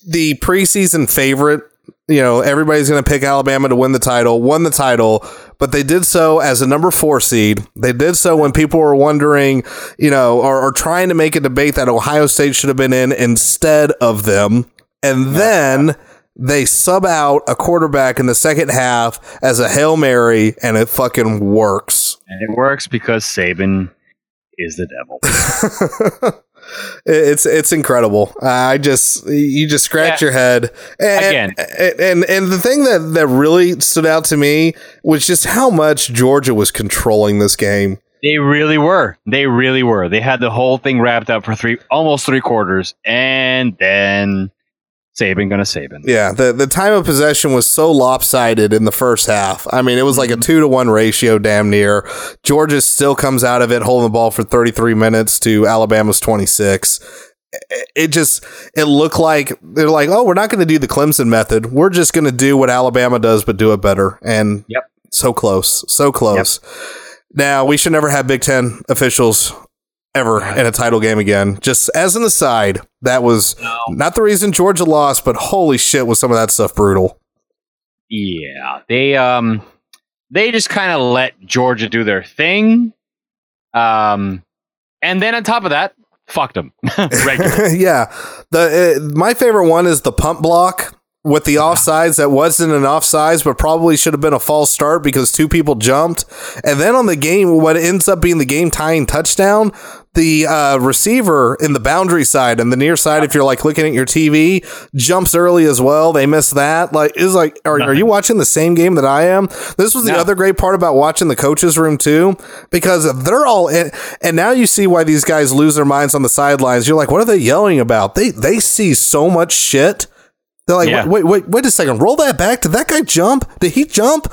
the preseason favorite, you know, everybody's going to pick Alabama to win the title, won the title, but they did so as a number four seed. They did so when people were wondering, you know, or, or trying to make a debate that Ohio State should have been in instead of them, and then they sub out a quarterback in the second half as a Hail Mary and it fucking works. and it works because Saban is the devil. It's it's incredible. I just you just scratch Yeah. your head. And, Again. and, and and the thing that that really stood out to me was just how much Georgia was controlling this game. They really were. They really were. They had the whole thing wrapped up for three, almost three quarters, and then Saban gonna Saban. Yeah, the the time of possession was so lopsided in the first half. I mean, it was like a mm-hmm. two to one ratio, damn near. Georgia still comes out of it holding the ball for thirty three minutes to Alabama's twenty six. It just it looked like they're like, oh, we're not going to do the Clemson method. We're just going to do what Alabama does, but do it better. And Yep. so close, so close. Now we should never have Big Ten officials ever in a title game again. Just as an aside, that was not the reason Georgia lost, but holy shit, was some of that stuff brutal. Yeah, they um they just kind of let Georgia do their thing, um, and then on top of that, fucked them. Yeah, the uh, my favorite one is the pump block with the offsides that wasn't an offsides, but probably should have been a false start because two people jumped. And then on the game, what ends up being the game tying touchdown, the uh, receiver in the boundary side and the near side, if you're like looking at your TV, jumps early as well. They miss that. Like, is like, are, are you watching the same game that I am? This was the No. other great part about watching the coaches room too, because they're all in, and now you see why these guys lose their minds on the sidelines. You're like, what are they yelling about? They they see so much shit. They're like, Yeah. wait, wait, wait a second, roll that back. Did that guy jump? Did he jump?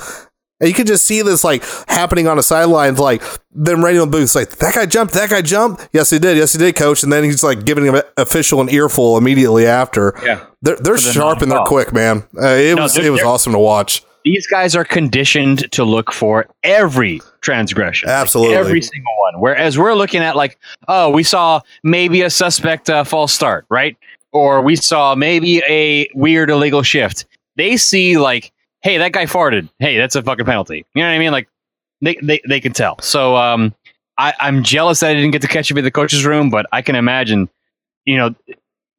And you could just see this like happening on the sidelines, like them right in the booth, like that guy jumped, that guy jumped. Yes, he did. Yes, he did, coach. And then he's like giving an official an earful immediately after. Yeah. they're they're the sharp and they're quick, man. Uh, it No, was it was awesome to watch. These guys are conditioned to look for every transgression, Like, Absolutely. every single one. Whereas we're looking at like, oh, we saw maybe a suspect uh, false start, right? Or we saw maybe a weird illegal shift. They see like, hey, that guy farted. Hey, that's a fucking penalty. You know what I mean? Like, they they, they can tell. So um, I, I'm jealous that I didn't get to catch him in the coach's room, but I can imagine, you know,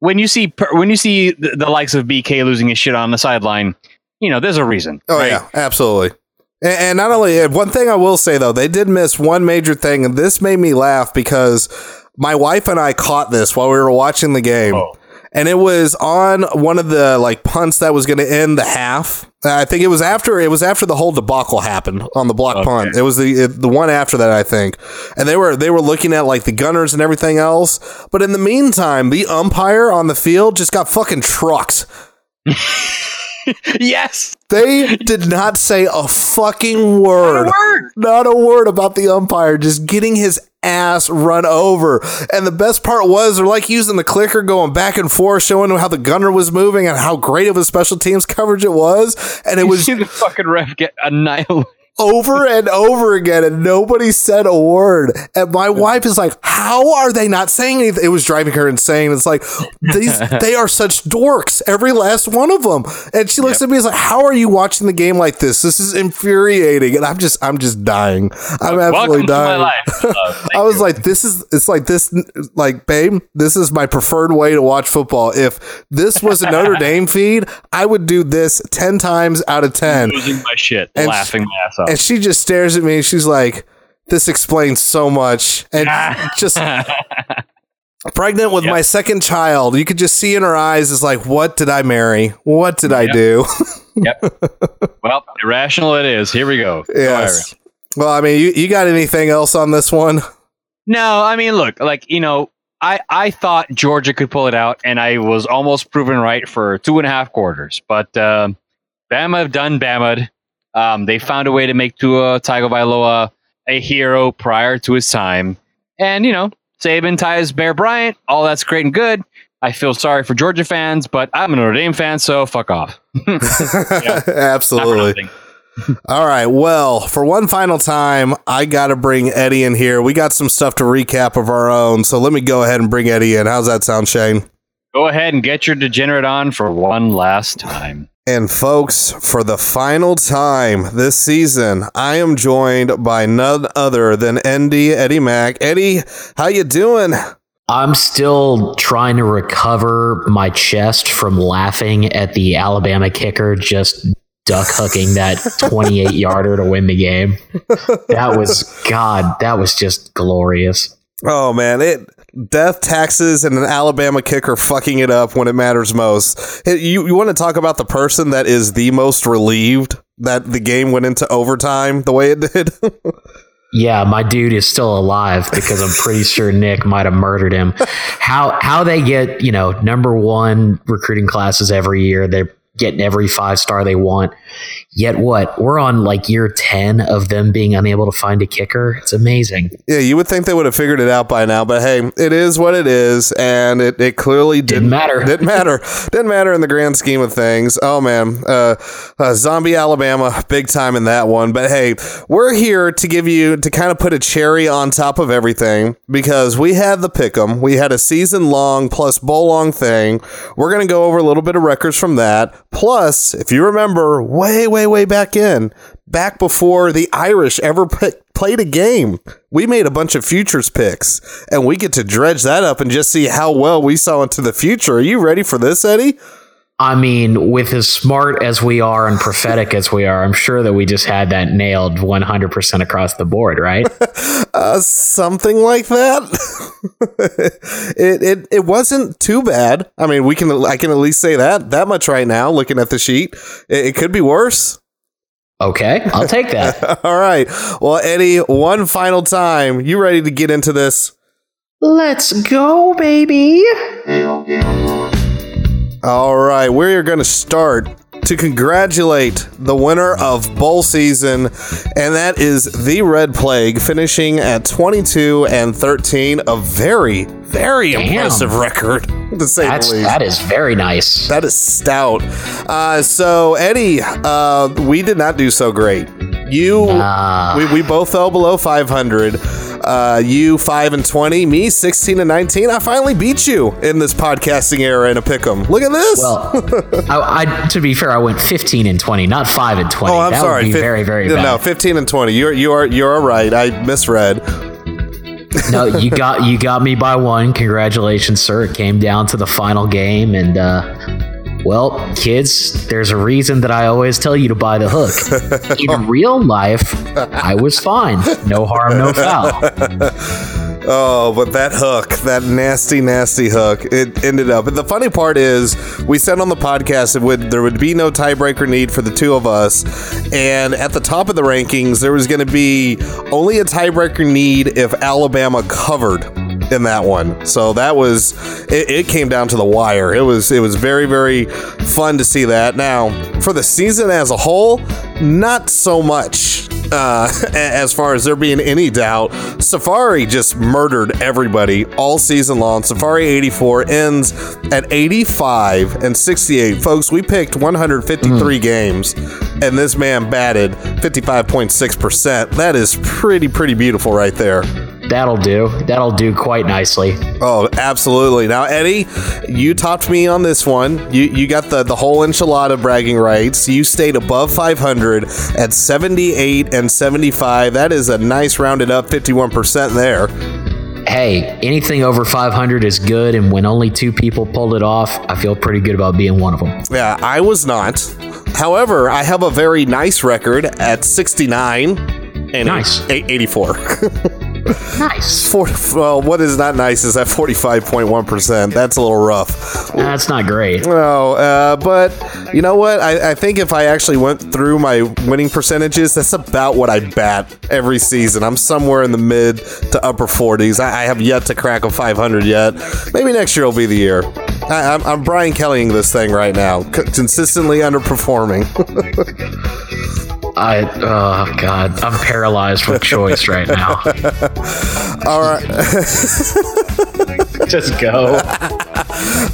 when you see when you see the, the likes of BK losing his shit on the sideline, you know, there's a reason. Oh right? yeah, absolutely. And, and not only one thing I will say though, they did miss one major thing, and this made me laugh because my wife and I caught this while we were watching the game. Oh. And it was on one of the like punts that was going to end the half. I think it was after it was after the whole debacle happened on the block Okay. punt. It was the it, the one after that, I think. And they were they were looking at like the gunners and everything else. But in the meantime, the umpire on the field just got fucking trucked. yes. They did not say a fucking word. A word. Not a word about the umpire just getting his ass run over. And the best part was they're like using the clicker going back and forth, showing how the gunner was moving and how great of a special teams coverage it was. And it You was see the fucking ref get annihilated. Over and over again, and nobody said a word. And my wife is like, "How are they not saying anything?" It was driving her insane. It's like these they are such dorks, every last one of them. And she looks at me and is like, "How are you watching the game like this? This is infuriating." And I'm just, I'm just dying. I'm absolutely Welcome to my dying. life. Uh, I was you. like, this is, it's like this, like, babe, this is my preferred way to watch football. If this was a Notre Dame feed, I would do this 10 times out of 10. losing my shit, And- laughing my ass off. And she just stares at me and she's like, this explains so much. And just pregnant with Yep. my second child, you could just see in her eyes is like, what did I marry? What did I do? yep. Well, irrational it is. Here we go. Go yes. Irish. Well, I mean, you, you got anything else on this one? No, I mean, look, like you know, I I thought Georgia could pull it out, and I was almost proven right for two and a half quarters. But um, Bama done Bama. Um, they found a way to make Tua Tagovailoa a hero prior to his time, and you know, Saban ties Bear Bryant. All that's great and good. I feel sorry for Georgia fans, but I'm a Notre Dame fan, so fuck off. Absolutely. All right. Well, for one final time, I got to bring Eddie in here. We got some stuff to recap of our own. So let me go ahead and bring Eddie in. How's that sound, Shane? Go ahead and get your degenerate on for one last time. And folks, for the final time this season, I am joined by none other than ND Eddie Mack. Eddie, how you doing? I'm still trying to recover my chest from laughing at the Alabama kicker just duck hooking that 28 yarder to win the game. That was God, that was just glorious. Oh man, it death taxes and an Alabama kicker fucking it up when it matters most. You you want to talk about the person that is the most relieved that the game went into overtime the way it did? Yeah, my dude is still alive because I'm pretty sure Nick might have murdered him. How how they get, you know, number 1 recruiting classes every year. They're getting every 5 star they want. Yet what? We're on like year 10 of them being unable to find a kicker. It's amazing. yeah, you would think they would have figured it out by now, but hey, it is what it is, and it, it clearly didn't, Didn't matter. Didn't matter. didn't matter in the grand scheme of things. Oh man, uh, uh, zombie Alabama, big time in that one. But hey, we're here to give you to kind of put a cherry on top of everything because we had the pick'em. We had a season long plus bowl long thing. We're gonna go over a little bit of records from that. Plus, if you remember, way way way back in, back before the Irish ever put, played a game, we made a bunch of futures picks, and we get to dredge that up and just see how well we saw into the future. Are you ready for this, Eddie? I mean, with as smart as we are and prophetic as we are, I'm sure that we just had that nailed 100% across the board, right? Uh, something like that. it, it it wasn't too bad. I mean, we can I can at least say that that much right now. Looking at the sheet, it, it could be worse. Okay, I'll take that. All right. Well, Eddie, one final time. You ready to get into this? Let's go, baby. All right, we're going to start to congratulate the winner of bowl season, and that is the Red Plague, finishing at 22 and 13. A very, very Damn. impressive record, to say That's the least. that is very nice. That is stout. Uh, so, Eddie, uh, we did not do so great. You, Nah. we, we both fell below 500. Uh, you 5 and 20, me 16 and 19. I finally beat you in this podcasting era in a pick'em. Look at this. Well, I, I to be fair, I went 15 and 20, not 5 and 20. oh, I'm that sorry. Would be Fif- very, very no, bad. No, 15 and 20. You're you are you are right. I misread. no, you got you got me by one. Congratulations, sir. It came down to the final game, and uh, well, kids, there's a reason that I always tell you to buy the hook. In real life, I was fine. No harm, no foul. Oh, but that hook, that nasty, nasty hook, it ended up. And the funny part is, we said on the podcast it would there would be no tiebreaker need for the two of us, and at the top of the rankings, there was going to be only a tiebreaker need if Alabama covered in that one. So that was it, it came down to the wire. It was it was very very fun to see that. Now for the season as a whole, not so much. uh, as far as there being any doubt. Safari just murdered everybody all season long. Safari 84 ends at 85 and 68. Folks, we picked 153 games, and this man batted 55.6%. That is pretty, pretty beautiful right there. That'll do. That'll do quite nicely. Oh, absolutely. Now, Eddie, you topped me on this one. You you got the, the whole enchilada bragging rights. You stayed above 500 at 78 and 75. That is a nice rounded up 51% there. Hey, anything over 500 is good, and when only two people pulled it off, I feel pretty good about being one of them. Yeah, I was not. However, I have a very nice record at 69 and Nice. 84. Nice. 40, well, what is not nice is at 45.1%. That's a little rough. That's not great. No, uh, but you know what? I, I think if I actually went through my winning percentages, that's about what I bat every season. I'm somewhere in the mid to upper 40s. I, I have yet to crack a 500 yet. Maybe next year will be the year. I, I'm, I'm Brian Kellying this thing right now, consistently underperforming. I, oh, God. I'm paralyzed with choice right now. All right. Just go.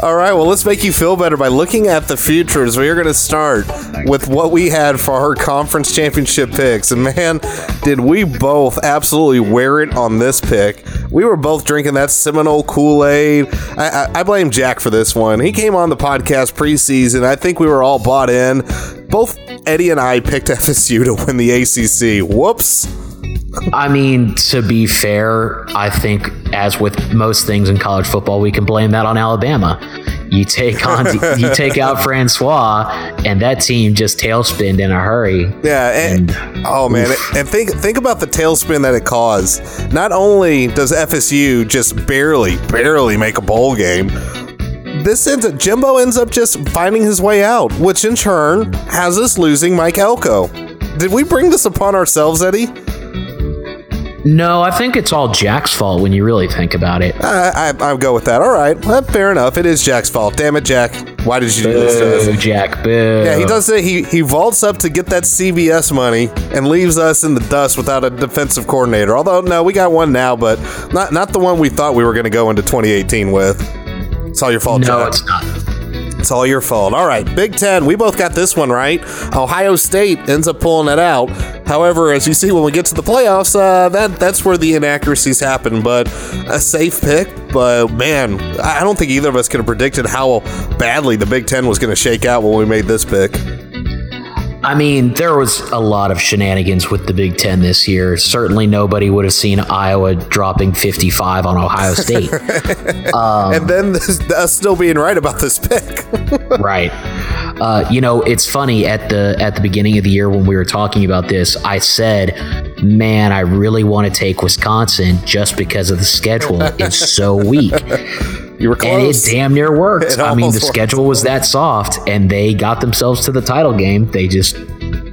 All right, well, let's make you feel better by looking at the futures. We are going to start with what we had for our conference championship picks. And man, did we both absolutely wear it on this pick. We were both drinking that Seminole Kool Aid. I, I, I blame Jack for this one. He came on the podcast preseason. I think we were all bought in. Both Eddie and I picked FSU to win the ACC. Whoops. I mean, to be fair, I think as with most things in college football, we can blame that on Alabama. You take on, you take out Francois, and that team just tailspinned in a hurry. Yeah, and, oh man, and think think about the tailspin that it caused. Not only does FSU just barely, barely make a bowl game, this ends up Jimbo ends up just finding his way out, which in turn has us losing Mike Elko. Did we bring this upon ourselves, Eddie? No, I think it's all Jack's fault when you really think about it. I, I, I'll go with that. All right, well, fair enough. It is Jack's fault. Damn it, Jack! Why did you do this to us? Jack, boo. Yeah, he does it. He he vaults up to get that CBS money and leaves us in the dust without a defensive coordinator. Although no, we got one now, but not not the one we thought we were going to go into 2018 with. It's all your fault, No, Jack. it's not. It's all your fault. All right, Big Ten. We both got this one right. Ohio State ends up pulling it out. However, as you see when we get to the playoffs, uh, that that's where the inaccuracies happen. But a safe pick. But man, I don't think either of us could have predicted how badly the Big Ten was going to shake out when we made this pick. I mean, there was a lot of shenanigans with the Big Ten this year. Certainly, nobody would have seen Iowa dropping 55 on Ohio State. and then this, us still being right about this pick. right. Uh, you know, it's funny at the at the beginning of the year when we were talking about this, I said, "Man, I really want to take Wisconsin just because of the schedule is so weak." You were And it damn near worked. It I mean, the worked. schedule was that soft, and they got themselves to the title game. They just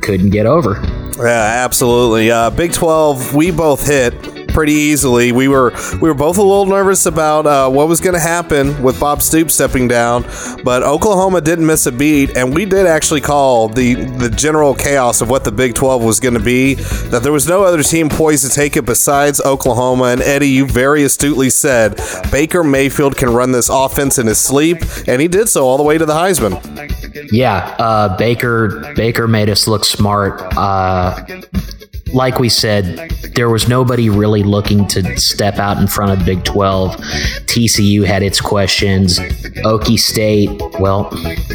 couldn't get over. yeah, absolutely. Uh, Big Twelve, we both hit pretty easily. We were we were both a little nervous about uh, what was going to happen with Bob Stoops stepping down, but Oklahoma didn't miss a beat, and we did actually call the the general chaos of what the Big Twelve was going to be. That there was no other team poised to take it besides Oklahoma. And Eddie, you very astutely said Baker Mayfield can run this offense in his sleep, and he did so all the way to the Heisman. Yeah, uh, Baker Baker made us look smart. Uh, like we said, there was nobody really looking to step out in front of Big 12. TCU had its questions. Okie State, well,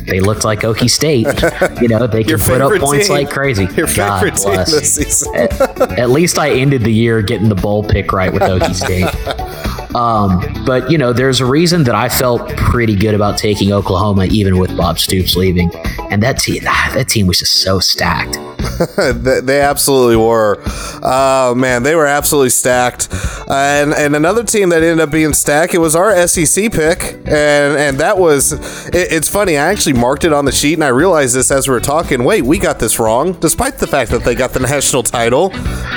they looked like Okie State. You know, they can put up points team. like crazy. Your God bless. at, at least I ended the year getting the bowl pick right with Okie State. Um, but you know, there's a reason that I felt pretty good about taking Oklahoma, even with Bob Stoops leaving, and that team, that team was just so stacked. they, they absolutely were. Oh man, they were absolutely stacked. And and another team that ended up being stacked. It was our SEC pick, and and that was. It, it's funny. I actually marked it on the sheet, and I realized this as we were talking. Wait, we got this wrong, despite the fact that they got the national title.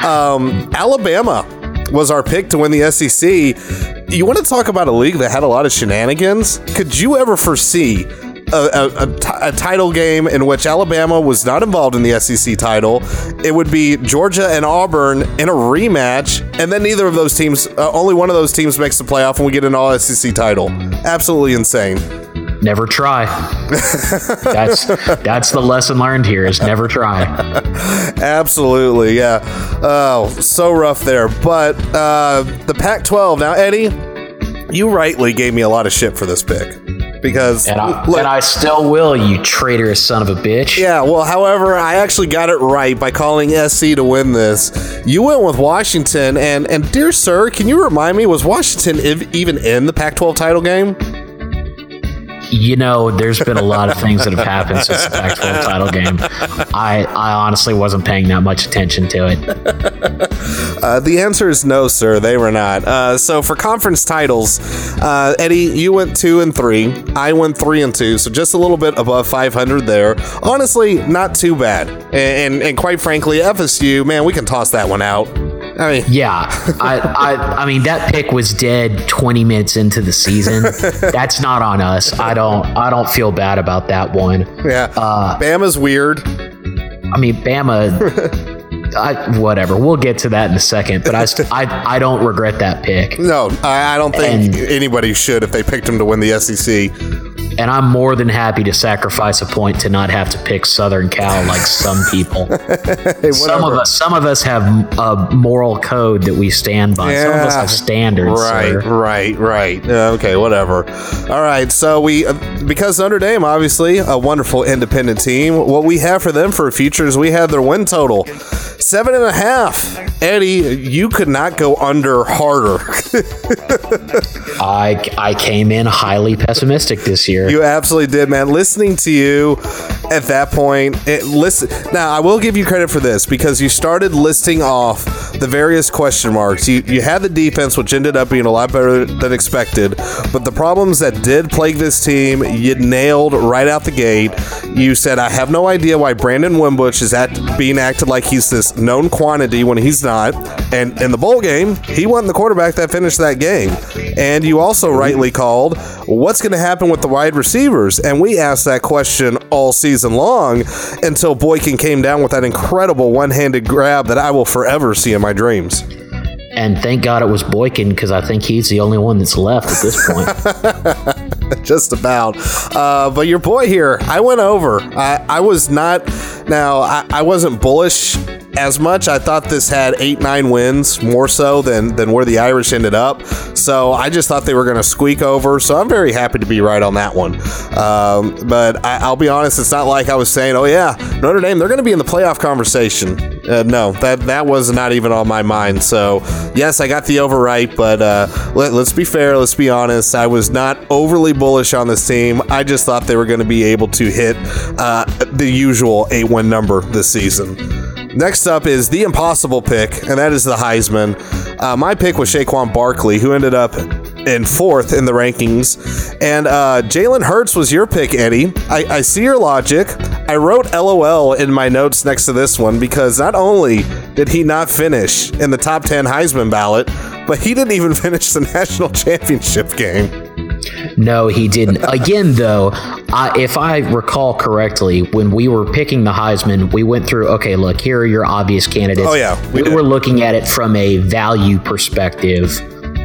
Um, Alabama was our pick to win the SEC. You want to talk about a league that had a lot of shenanigans? Could you ever foresee a, a, a ti- a title game in which Alabama was not involved in the SEC title. It would be Georgia and Auburn in a rematch, and then neither of those teams, uh, only one of those teams makes the playoff, and we get an All SEC title. Absolutely insane. Never try. that's that's the lesson learned here is never try. Absolutely, yeah. Oh, so rough there. But uh, the Pac-12 now, Eddie, you rightly gave me a lot of shit for this pick because And I, look, and I still will, you traitorous son of a bitch. Yeah, well, however, I actually got it right by calling SC to win this. You went with Washington, and and dear sir, can you remind me, was Washington even in the Pac-12 title game? You know, there's been a lot of things that have happened since the Pac-12 title game. I I honestly wasn't paying that much attention to it. Uh, the answer is no, sir. They were not. Uh, so for conference titles, uh, Eddie, you went two and three. I went three and two, so just a little bit above 500 there. Honestly, not too bad. And and, and quite frankly, FSU, man, we can toss that one out. I mean, Yeah, I, I I mean that pick was dead 20 minutes into the season. That's not on us. I don't I don't feel bad about that one. yeah, Uh, Bama's weird. I mean Bama. I, whatever. We'll get to that in a second. But I, I, I don't regret that pick, No, I, I don't think And- anybody should if they picked him to win the SEC. And I'm more than happy to sacrifice a point to not have to pick Southern Cal like some people. Hey, some of us, some of us have a moral code that we stand by. Some of us have standards. Right, sir. right, right. Okay, whatever. All right, so we, uh, because Notre Dame, obviously, a wonderful independent team, what we have for them for a future is we have their win total seven and a half. Eddie, you could not go under harder. I, I came in highly pessimistic this year. You absolutely did, man. Listening to you at that point, it, listen. Now, I will give you credit for this because you started listing off the various question marks. You you had the defense, which ended up being a lot better than expected, but the problems that did plague this team, you nailed right out the gate. You said, "I have no idea why Brandon Wimbush is at being acted like he's this known quantity when he's not." And in the bowl game, he wasn't the quarterback that finished that game. And you also rightly called what's going to happen with the wide receivers. And we asked that question all season long until Boykin came down with that incredible one handed grab that I will forever see in my dreams. And thank God it was Boykin because I think he's the only one that's left at this point. Just about. Uh, but your boy here, I went over. I, I was not, now, I, I wasn't bullish as much. I thought this had eight, nine wins more so than, than where the Irish ended up. So I just thought they were going to squeak over. So I'm very happy to be right on that one. Um, but I, I'll be honest, it's not like I was saying, oh, yeah, Notre Dame, they're going to be in the playoff conversation. Uh, no, that, that was not even on my mind. So, yes, I got the over right, but uh, let, let's be fair, let's be honest. I was not overly bullish on this team. I just thought they were going to be able to hit uh, the usual 8 win number this season. Next up is the impossible pick, and that is the Heisman. Uh, my pick was Saquon Barkley, who ended up in fourth in the rankings. And uh, Jalen Hurts was your pick, Eddie. I, I see your logic. I wrote LOL in my notes next to this one because not only did he not finish in the top 10 Heisman ballot, but he didn't even finish the national championship game. No, he didn't. Again, though, I, if I recall correctly, when we were picking the Heisman, we went through. Okay, look, here are your obvious candidates. Oh, yeah, we we, were looking at it from a value perspective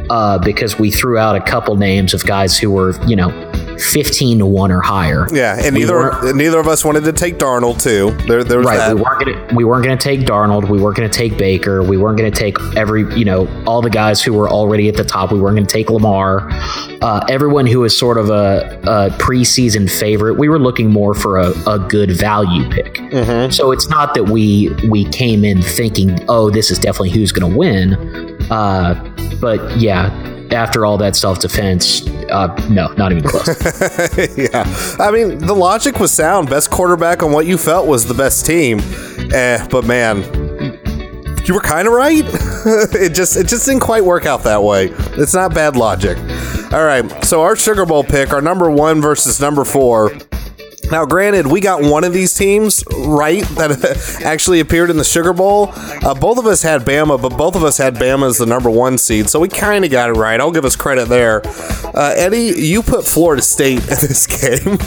uh, because we threw out a couple names of guys who were, you know, fifteen to one or higher. Yeah, and We neither neither of us wanted to take Darnold too. There, there was Right, that. we weren't gonna we weren't gonna take Darnold, we weren't gonna take Baker, we weren't gonna take every you know all the guys who were already at the top. We weren't gonna take Lamar, uh, everyone who was sort of a, a preseason favorite. We were looking more for a, a good value pick. So it's not that we we came in thinking, oh, this is definitely who's gonna win. Uh, but yeah, after all that self defense, uh, no, not even close. yeah. I mean, the logic was sound. Best quarterback on what you felt was the best team. Eh, but man, you were kind of right. it just it just didn't quite work out that way. It's not bad logic. All right. So our Sugar Bowl pick, our number 1 versus number 4. Now, granted, we got one of these teams right that actually appeared in the Sugar Bowl. Uh, both of us had Bama, but both of us had Bama as the number one seed, so we kind of got it right. I'll give us credit there. Uh, Eddie, you put Florida State in this game.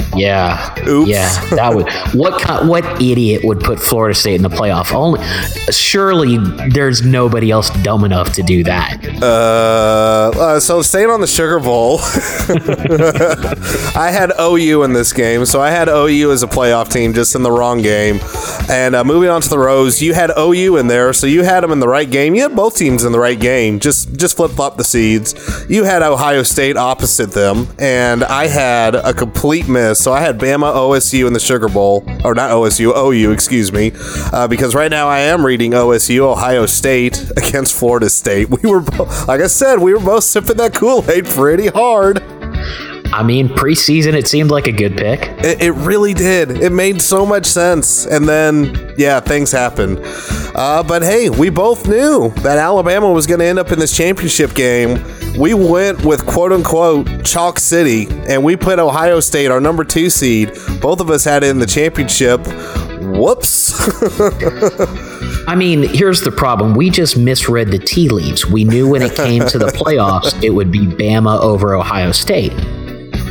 Yeah. Oops. Yeah. That would what kind, what idiot would put Florida State in the playoff? Only surely there's nobody else dumb enough to do that. Uh, uh, so staying on the Sugar Bowl, I had OU in this game, so I had OU as a playoff team, just in the wrong game. And uh, moving on to the Rose, you had OU in there, so you had them in the right game. You had both teams in the right game. Just just flip flop the seeds. You had Ohio State opposite them, and I had a complete miss. So I had Bama OSU in the Sugar Bowl, or not OSU, OU, excuse me, uh, because right now I am reading OSU Ohio State against Florida State. We were, like I said, we were both sipping that Kool Aid pretty hard. I mean, preseason it seemed like a good pick. It, it really did. It made so much sense. And then, yeah, things happened. Uh, but hey, we both knew that Alabama was going to end up in this championship game. We went with quote unquote Chalk City, and we put Ohio State, our number two seed. Both of us had it in the championship. Whoops. I mean, here's the problem. We just misread the tea leaves. We knew when it came to the playoffs, it would be Bama over Ohio State.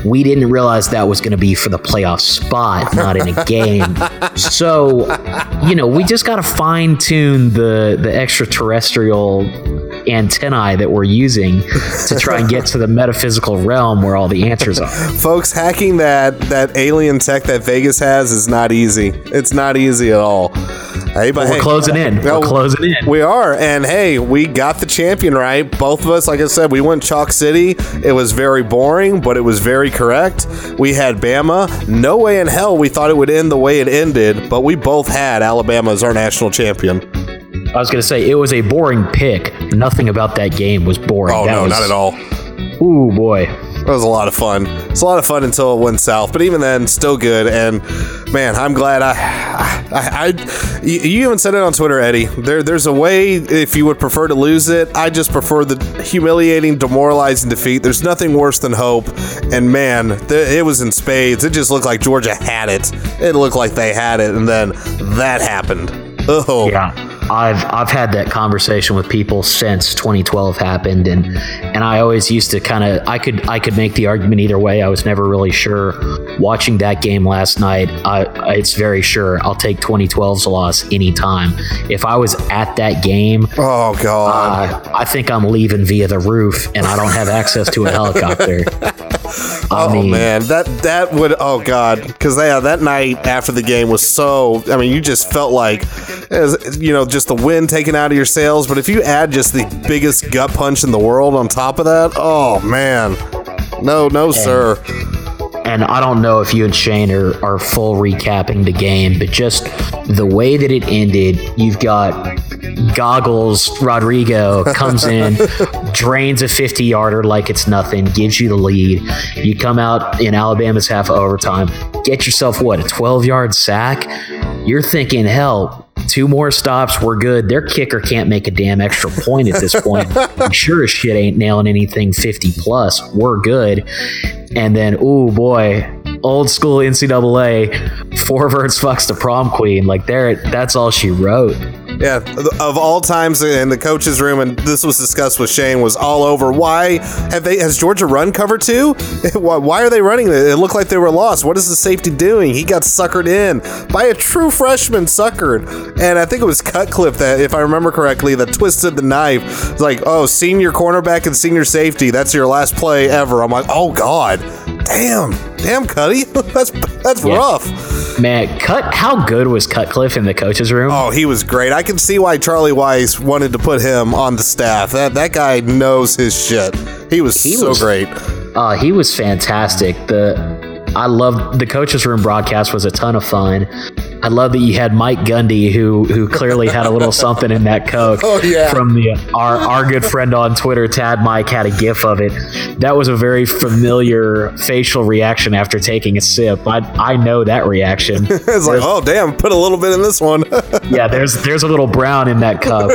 We didn't realize that was going to be for the playoff spot, not in a game. So, you know, we just got to fine tune the the extraterrestrial antennae that we're using to try and get to the metaphysical realm where all the answers are. Folks, hacking that, that alien tech that Vegas has is not easy. It's not easy at all. Hey, but We're hey, closing in. No, We're closing in. We are, and hey, we got the champion right. Both of us, like I said, we went Chalk City. It was very boring, but it was very correct. We had Bama. No way in hell we thought it would end the way it ended, but we both had Alabama as our national champion. I was going to say it was a boring pick. Nothing about that game was boring. Oh That no, was- not at all. Ooh boy. It was a lot of fun. It's a lot of fun until it went south, but even then, still good. And man, I'm glad I, I, I you you even said it on Twitter, Eddie. There, there's a way if you would prefer to lose it. I just prefer the humiliating, demoralizing defeat. There's nothing worse than hope. And man, th- it was in spades. It just looked like Georgia had it. It looked like they had it, and then that happened. Oh, Yeah. I've I've had that conversation with people since 2012 happened and and I always used to kind of I could I could make the argument either way. I was never really sure. Watching that game last night, I, it's very sure I'll take 2012's loss anytime. If I was at that game, oh God. uh, I think I'm leaving via the roof and I don't have access to a helicopter. Oh mean, man, that that would oh god, because yeah, that night after the game was so. I mean, you just felt like, you know, just the wind taken out of your sails. But if you add just the biggest gut punch in the world on top of that, oh man, no, no, sir. and I don't know if you and Shane are, are full recapping the game, but just the way that it ended, you've got Goggles Rodrigo comes in, drains a 50 yarder like it's nothing, gives you the lead. You come out in Alabama's half overtime, get yourself what, a 12 yard sack? You're thinking, hell, two more stops, we're good. Their kicker can't make a damn extra point at this point. Sure as shit ain't nailing anything 50 plus. We're good. And then, oh boy, old school NCAA, four Forverts fucks the prom queen. Like there, that's all she wrote. Yeah, of all times in the coaches' room, and this was discussed with Shane, was all over. Why have they? Has Georgia run cover two? Why, are they running it? It looked like they were lost. What is the safety doing? He got suckered in by a true freshman, suckered, and I think it was Cutcliffe that, if I remember correctly, that twisted the knife. It's like, oh, senior cornerback and senior safety. That's your last play ever. I'm like, oh god, damn, damn, Cuddy, that's that's Yeah. rough. Man, cut. How good was Cutcliffe in the coaches' room? Oh, he was great. I can see why Charlie Weis wanted to put him on the staff. That that guy knows his shit. He was so was- great. Uh, he was fantastic. The I loved the coaches' room broadcast was a ton of fun. I love that you had Mike Gundy, who who clearly had a little something in that coke. Oh, yeah. From the our our good friend on Twitter, Tad Mike, had a gif of it. That was a very familiar facial reaction after taking a sip. I I know that reaction. it's like, oh damn, put a little bit in this one. yeah, there's there's a little brown in that cup.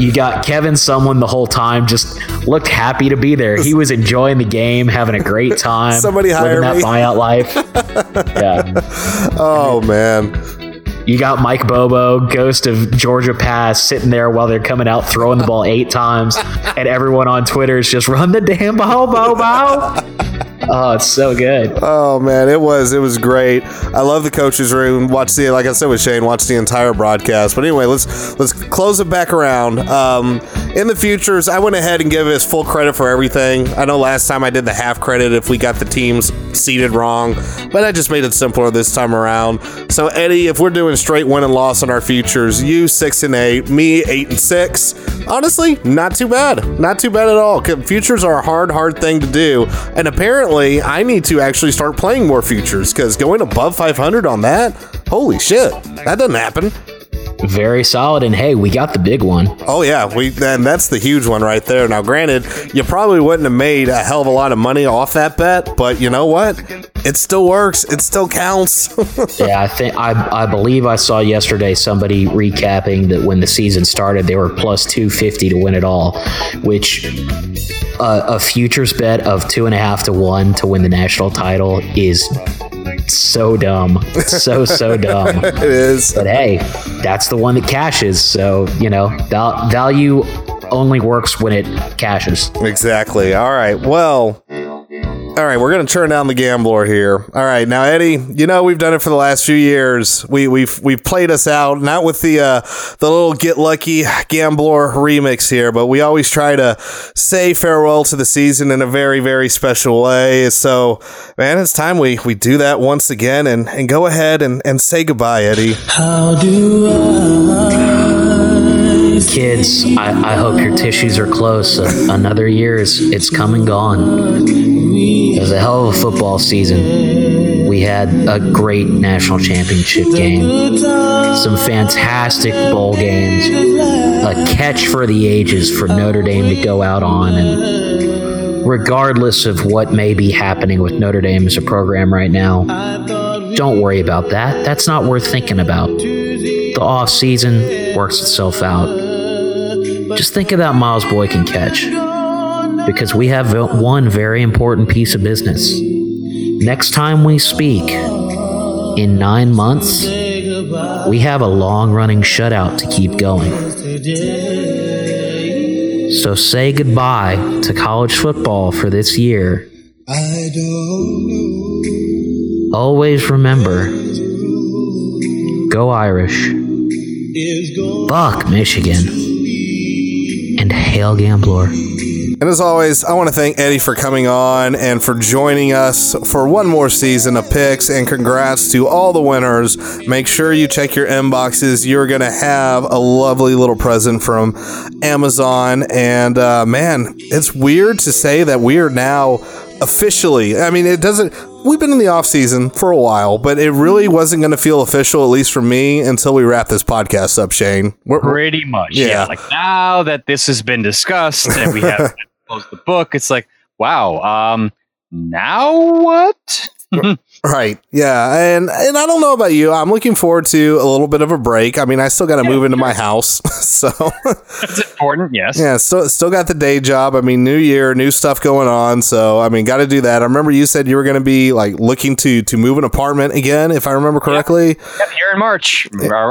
you got Kevin Sumlin the whole time just looked happy to be there. He was enjoying the game, having a great time. Somebody hire living that buyout life. yeah. oh man. You got Mike Bobo, ghost of Georgia Pass, sitting there while they're coming out throwing the ball eight times, and everyone on Twitter is just run the damn ball, Bobo. Oh, it's so good. Oh man, it was it was great. I love the coaches room. Watch the like I said with Shane, watch the entire broadcast. But anyway, let's let's close it back around. Um, in the futures, I went ahead and gave us full credit for everything. I know last time I did the half credit if we got the teams seated wrong, but I just made it simpler this time around. So Eddie, if we're doing straight win and loss on our futures, you six and eight, me eight and six. Honestly, not too bad. Not too bad at all. Futures are a hard, hard thing to do, and apparently I need to actually start playing more futures because going above 500 on that, holy shit, that doesn't happen. Very solid. And hey, we got the big one. Oh yeah, we and that's the huge one right there. Now, granted, you probably wouldn't have made a hell of a lot of money off that bet, but you know what? It still works. It still counts. Yeah, I think I I believe I saw yesterday somebody recapping that when the season started they were plus two fifty to win it all, which uh, a futures bet of two and a half to one to win the national title is so dumb, It's so so dumb. it is. But hey, that's the one that cashes. So you know, val- value only works when it cashes. Exactly. All right. Well. All right, we're gonna turn down the gambler here. All right, now Eddie, you know we've done it for the last few years. We we've we've played us out, not with the uh, the little get lucky gambler remix here, but we always try to say farewell to the season in a very very special way. So, man, it's time we we do that once again and and go ahead and and say goodbye, Eddie. How do I? Kids, I, I hope your tissues are close. A- another year is it's come and gone. It was a hell of a football season. We had a great national championship game, some fantastic bowl games, a catch for the ages for Notre Dame to go out on. And regardless of what may be happening with Notre Dame as a program right now, don't worry about that. That's not worth thinking about. The off season works itself out. Just think of that Miles Boykin catch. Because we have one very important piece of business. Next time we speak, in nine months, we have a long running shutout to keep going. So say goodbye to college football for this year. Always remember go Irish, Buck Michigan, and Hail Gambler. And as always, I want to thank Eddie for coming on and for joining us for one more season of picks. And congrats to all the winners. Make sure you check your inboxes. You're going to have a lovely little present from Amazon. And uh, man, it's weird to say that we are now officially, I mean, it doesn't. We've been in the off season for a while, but it really wasn't going to feel official, at least for me, until we wrap this podcast up, Shane. We're, Pretty much. Yeah. Yeah. Like now that this has been discussed and we have closed the book, it's like, wow, um, now what? Right. Yeah. And and I don't know about you. I'm looking forward to a little bit of a break. I mean, I still got to move into my house. So, That's important, yes. yeah, still still got the day job. I mean, new year, new stuff going on. So, I mean, got to do that. I remember you said you were going to be like looking to to move an apartment again, if I remember correctly. Yep, Here in March.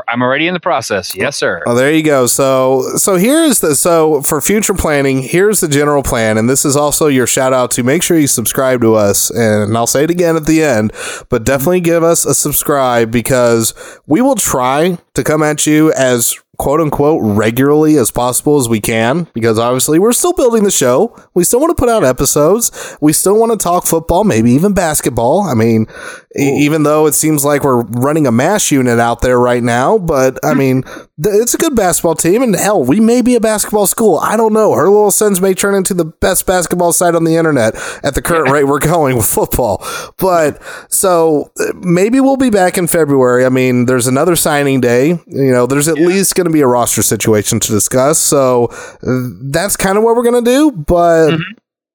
I'm already in the process. Yes, sir. Oh, there you go. So, so here's the so for future planning. Here's the general plan, and this is also your shout out to make sure you subscribe to us. And I'll say it again at the end, but definitely give us a subscribe because we will try to come at you as quote unquote regularly as possible as we can because obviously we're still building the show. We still want to put out episodes. We still want to talk football, maybe even basketball. I mean, even though it seems like we're running a mash unit out there right now. But I mean, it's a good basketball team, and hell, we may be a basketball school. I don't know. Her Loyal Sons may turn into the best basketball site on the internet at the current rate we're going with football. But so uh, maybe we'll be back in February. I mean, there's another signing day. You know, there's at least going to be a roster situation to discuss. So uh, that's kind of what we're going to do. But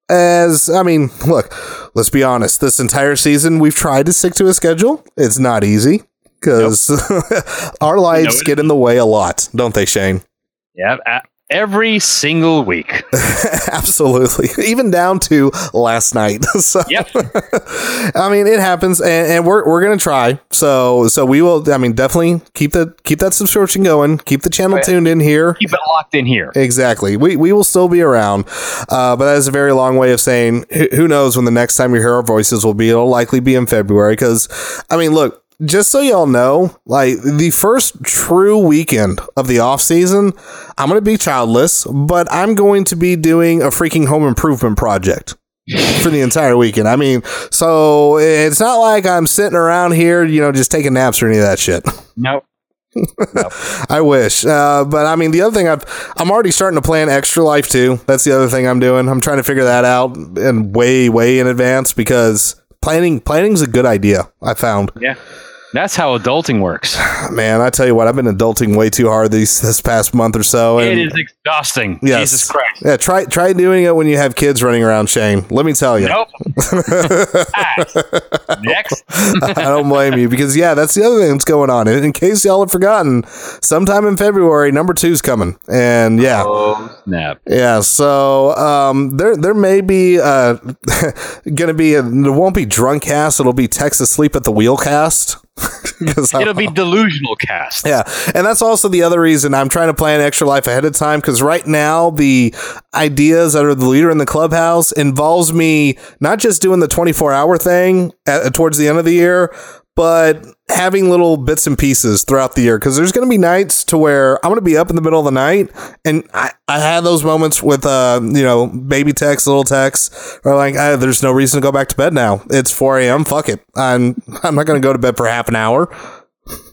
as I mean, look, let's be honest. This entire season, we've tried to stick to a schedule. It's not easy because our lives get in the way a lot, don't they, Shane? Yeah, every single week. Absolutely, even down to last night. so, Yep. I mean, it happens, and, and we're we're gonna try. So so we will. I mean, definitely keep the keep that subscription going. Keep the channel tuned in here. Keep it locked in here. Exactly. We, we will still be around. Uh, but that is a very long way of saying who, who knows when the next time you hear our voices will be. It'll likely be in February. Because, I mean, look, just so y'all know, like the first true weekend of the off season, I'm going to be childless, but I'm going to be doing a freaking home improvement project for the entire weekend. I mean, so it's not like I'm sitting around here, you know, just taking naps or any of that shit. Nope. I wish, uh, but I mean, the other thing I've I'm already starting to plan extra life too. That's the other thing I'm doing. I'm trying to figure that out and way way in advance because planning planning's a good idea. I found, Yeah. That's how adulting works. man. I tell you what, I've been adulting way too hard these this past month or so. It is exhausting. Yes. Jesus Christ. yeah, try try doing it when you have kids running around. Shane, let me tell you, Nope. Next. I don't blame you because yeah, that's the other thing that's going on. In, in case y'all have forgotten, sometime in February, number two's coming, and yeah. Oh, snap. Yeah, so um, there there may be uh, gonna be a, there won't be drunk cast. It'll be Texas sleep at the wheel cast. It'll be delusional cast. yeah, and that's also the other reason I'm trying to plan extra life ahead of time because right now the ideas that are the leader in the clubhouse involves me not just doing the 24 hour thing at, towards the end of the year, but having little bits and pieces throughout the year because there's going to be nights to where I'm going to be up in the middle of the night and I, I had those moments with uh you know baby text little text or like ah, there's no reason to go back to bed now it's 4 a.m fuck it I'm I'm not going to go to bed for half an hour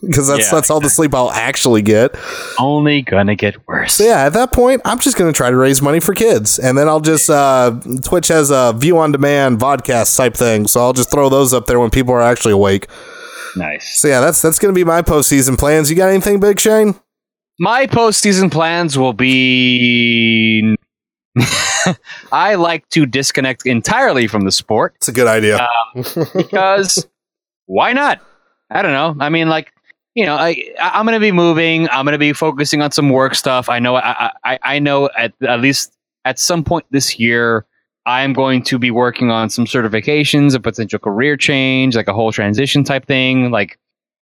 because that's Yeah, that's all the sleep I'll actually get Only gonna get worse. so yeah, at that point, I'm just going to try to raise money for kids, and then I'll just uh, Twitch has a view on demand vodcast type thing, so I'll just throw those up there when people are actually awake. Nice. So yeah, that's that's going to be my postseason plans. You got anything big, Shane? My postseason plans will be. I like to disconnect entirely from the sport It's a good idea. Um, because why not? I don't know. I mean, like you know, I I- I'm gonna be moving. I'm gonna be focusing on some work stuff. I know. I I, I know at at least at some point this year. I'm going to be working on some certifications, a potential career change, like a whole transition type thing, like,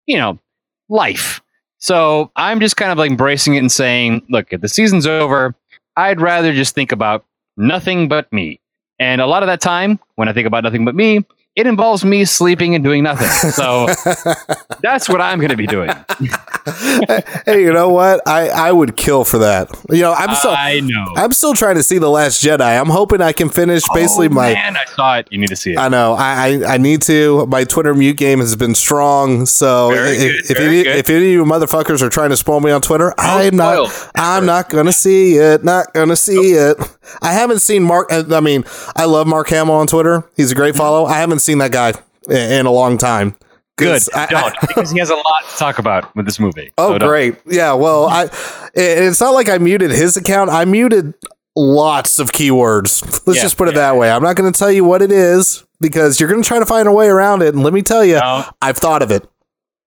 you know, life. So I'm just kind of like embracing it and saying, look, if the season's over, I'd rather just think about nothing but me. And a lot of that time, when I think about nothing but me, it involves me sleeping and doing nothing. So that's what I'm going to be doing. hey, you know what? I I would kill for that. You know, I'm still I know. I'm still trying to see the Last Jedi. I'm hoping I can finish basically oh, my. man, I saw it. You need to see it. I know. I, I I need to. My Twitter mute game has been strong. So Very if, if any if any of you motherfuckers are trying to spoil me on Twitter, I'm not. spoiled. I'm not gonna see it. Not gonna see it. I haven't seen Mark. I mean, I love Mark Hamill on Twitter. He's a great mm-hmm. follow. I haven't seen that guy in, a long time. Good. I- I- don't, because he has a lot to talk about with this movie. Oh, So great. Yeah. Well, I. It's not like I muted his account. I muted lots of keywords. Let's Yeah, just put it yeah. that way. I'm not going to tell you what it is because you're going to try to find a way around it. And let me tell you, No. I've thought of it.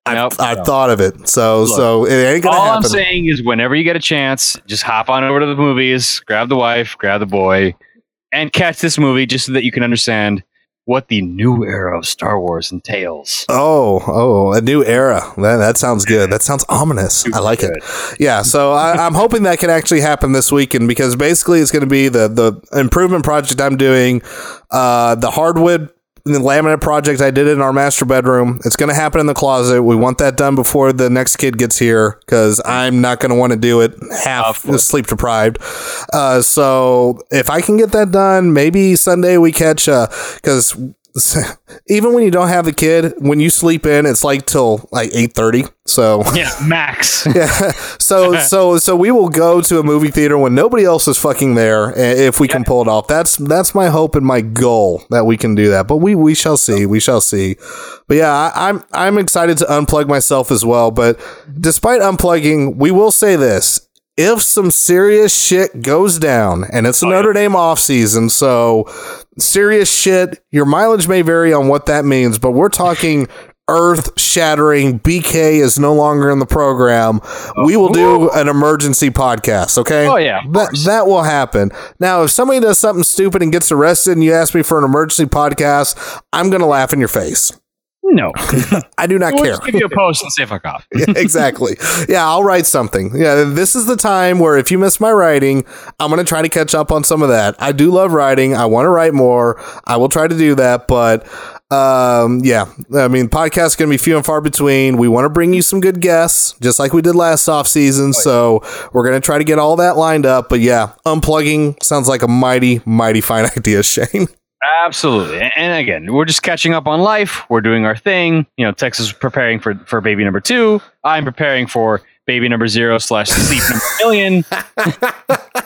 I've, Nope, I've no. thought of it. So, so it ain't going to All I'm saying is, whenever you get a chance, just hop on over to the movies, grab the wife, grab the boy, and catch this movie just so that you can understand what the new era of Star Wars entails. Oh, oh, a new era. That, that sounds good. That sounds ominous. I like it. Yeah, so I, I'm hoping that can actually happen this weekend because basically it's going to be the the improvement project I'm doing, uh, the hardwood the laminate project I did in our master bedroom. It's going to happen in the closet. We want that done before the next kid gets here because I'm not going to want to do it half sleep deprived. Uh, so if I can get that done, maybe Sunday we catch because even when you don't have the kid, when you sleep in, it's like till like eight thirty. So Yeah, max. yeah, so so so we will go to a movie theater when nobody else is fucking there, if we can pull it off. That's that's my hope and my goal that we can do that. But we we shall see. We shall see. But yeah, I, I'm I'm excited to unplug myself as well. But despite unplugging, we will say this. If some serious shit goes down, and it's a Notre Dame off season, so serious shit, your mileage may vary on what that means, but we're talking earth shattering. BK is no longer in the program. We will do an emergency podcast, okay? Oh, yeah, That, that will happen. Now, if somebody does something stupid and gets arrested and you ask me for an emergency podcast, I'm going to laugh in your face. No. I do not We'll care. just give you a post and say fuck off. Yeah, exactly. Yeah, I'll write something. Yeah, this is the time where if you miss my writing, I'm going to try to catch up on some of that. I do love writing. I want to write more. I will try to do that, but um yeah, I mean, podcasts going to be few and far between. We want to bring you some good guests just like we did last off season, so we're going to try to get all that lined up, but yeah, unplugging sounds like a mighty mighty fine idea, Shane. Absolutely. And again, we're just catching up on life. We're doing our thing. You know, Texas is preparing for, for baby number two. I'm preparing for baby number zero slash sleep number million.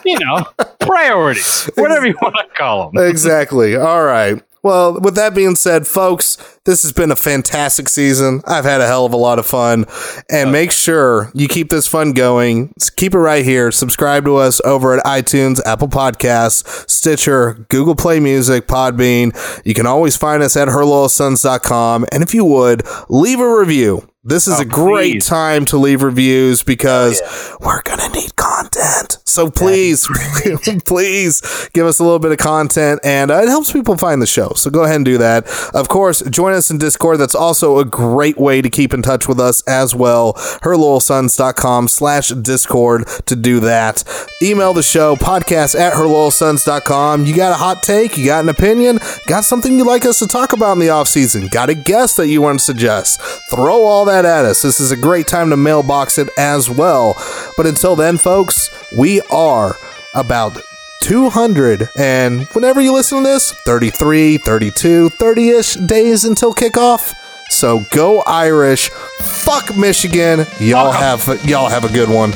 you know, priorities, whatever you want to call them. exactly. All right. Well, with that being said, folks, this has been a fantastic season. I've had a hell of a lot of fun. And oh. make sure you keep this fun going. Keep it right here. Subscribe to us over at iTunes, Apple Podcasts, Stitcher, Google Play Music, Podbean. You can always find us at herloyalsons.com. And if you would, leave a review. This is Oh, a great please. time to leave reviews because oh, we're going to need content. So please, please give us a little bit of content and uh, it helps people find the show. So go ahead and do that. Of course, join us in Discord. That's also a great way to keep in touch with us as well. herloyalsons.com slash Discord to do that. Email the show podcast at herloyalsons.com. You got a hot take? You got an opinion? Got something you'd like us to talk about in the off season? Got a guest that you want to suggest? Throw all that at us. This is a great time to mailbox it as well. But until then, folks, we are about 200 and whenever you listen to this 33 32 30ish days until kickoff. So go irish. Fuck michigan. Y'all have y'all have a good one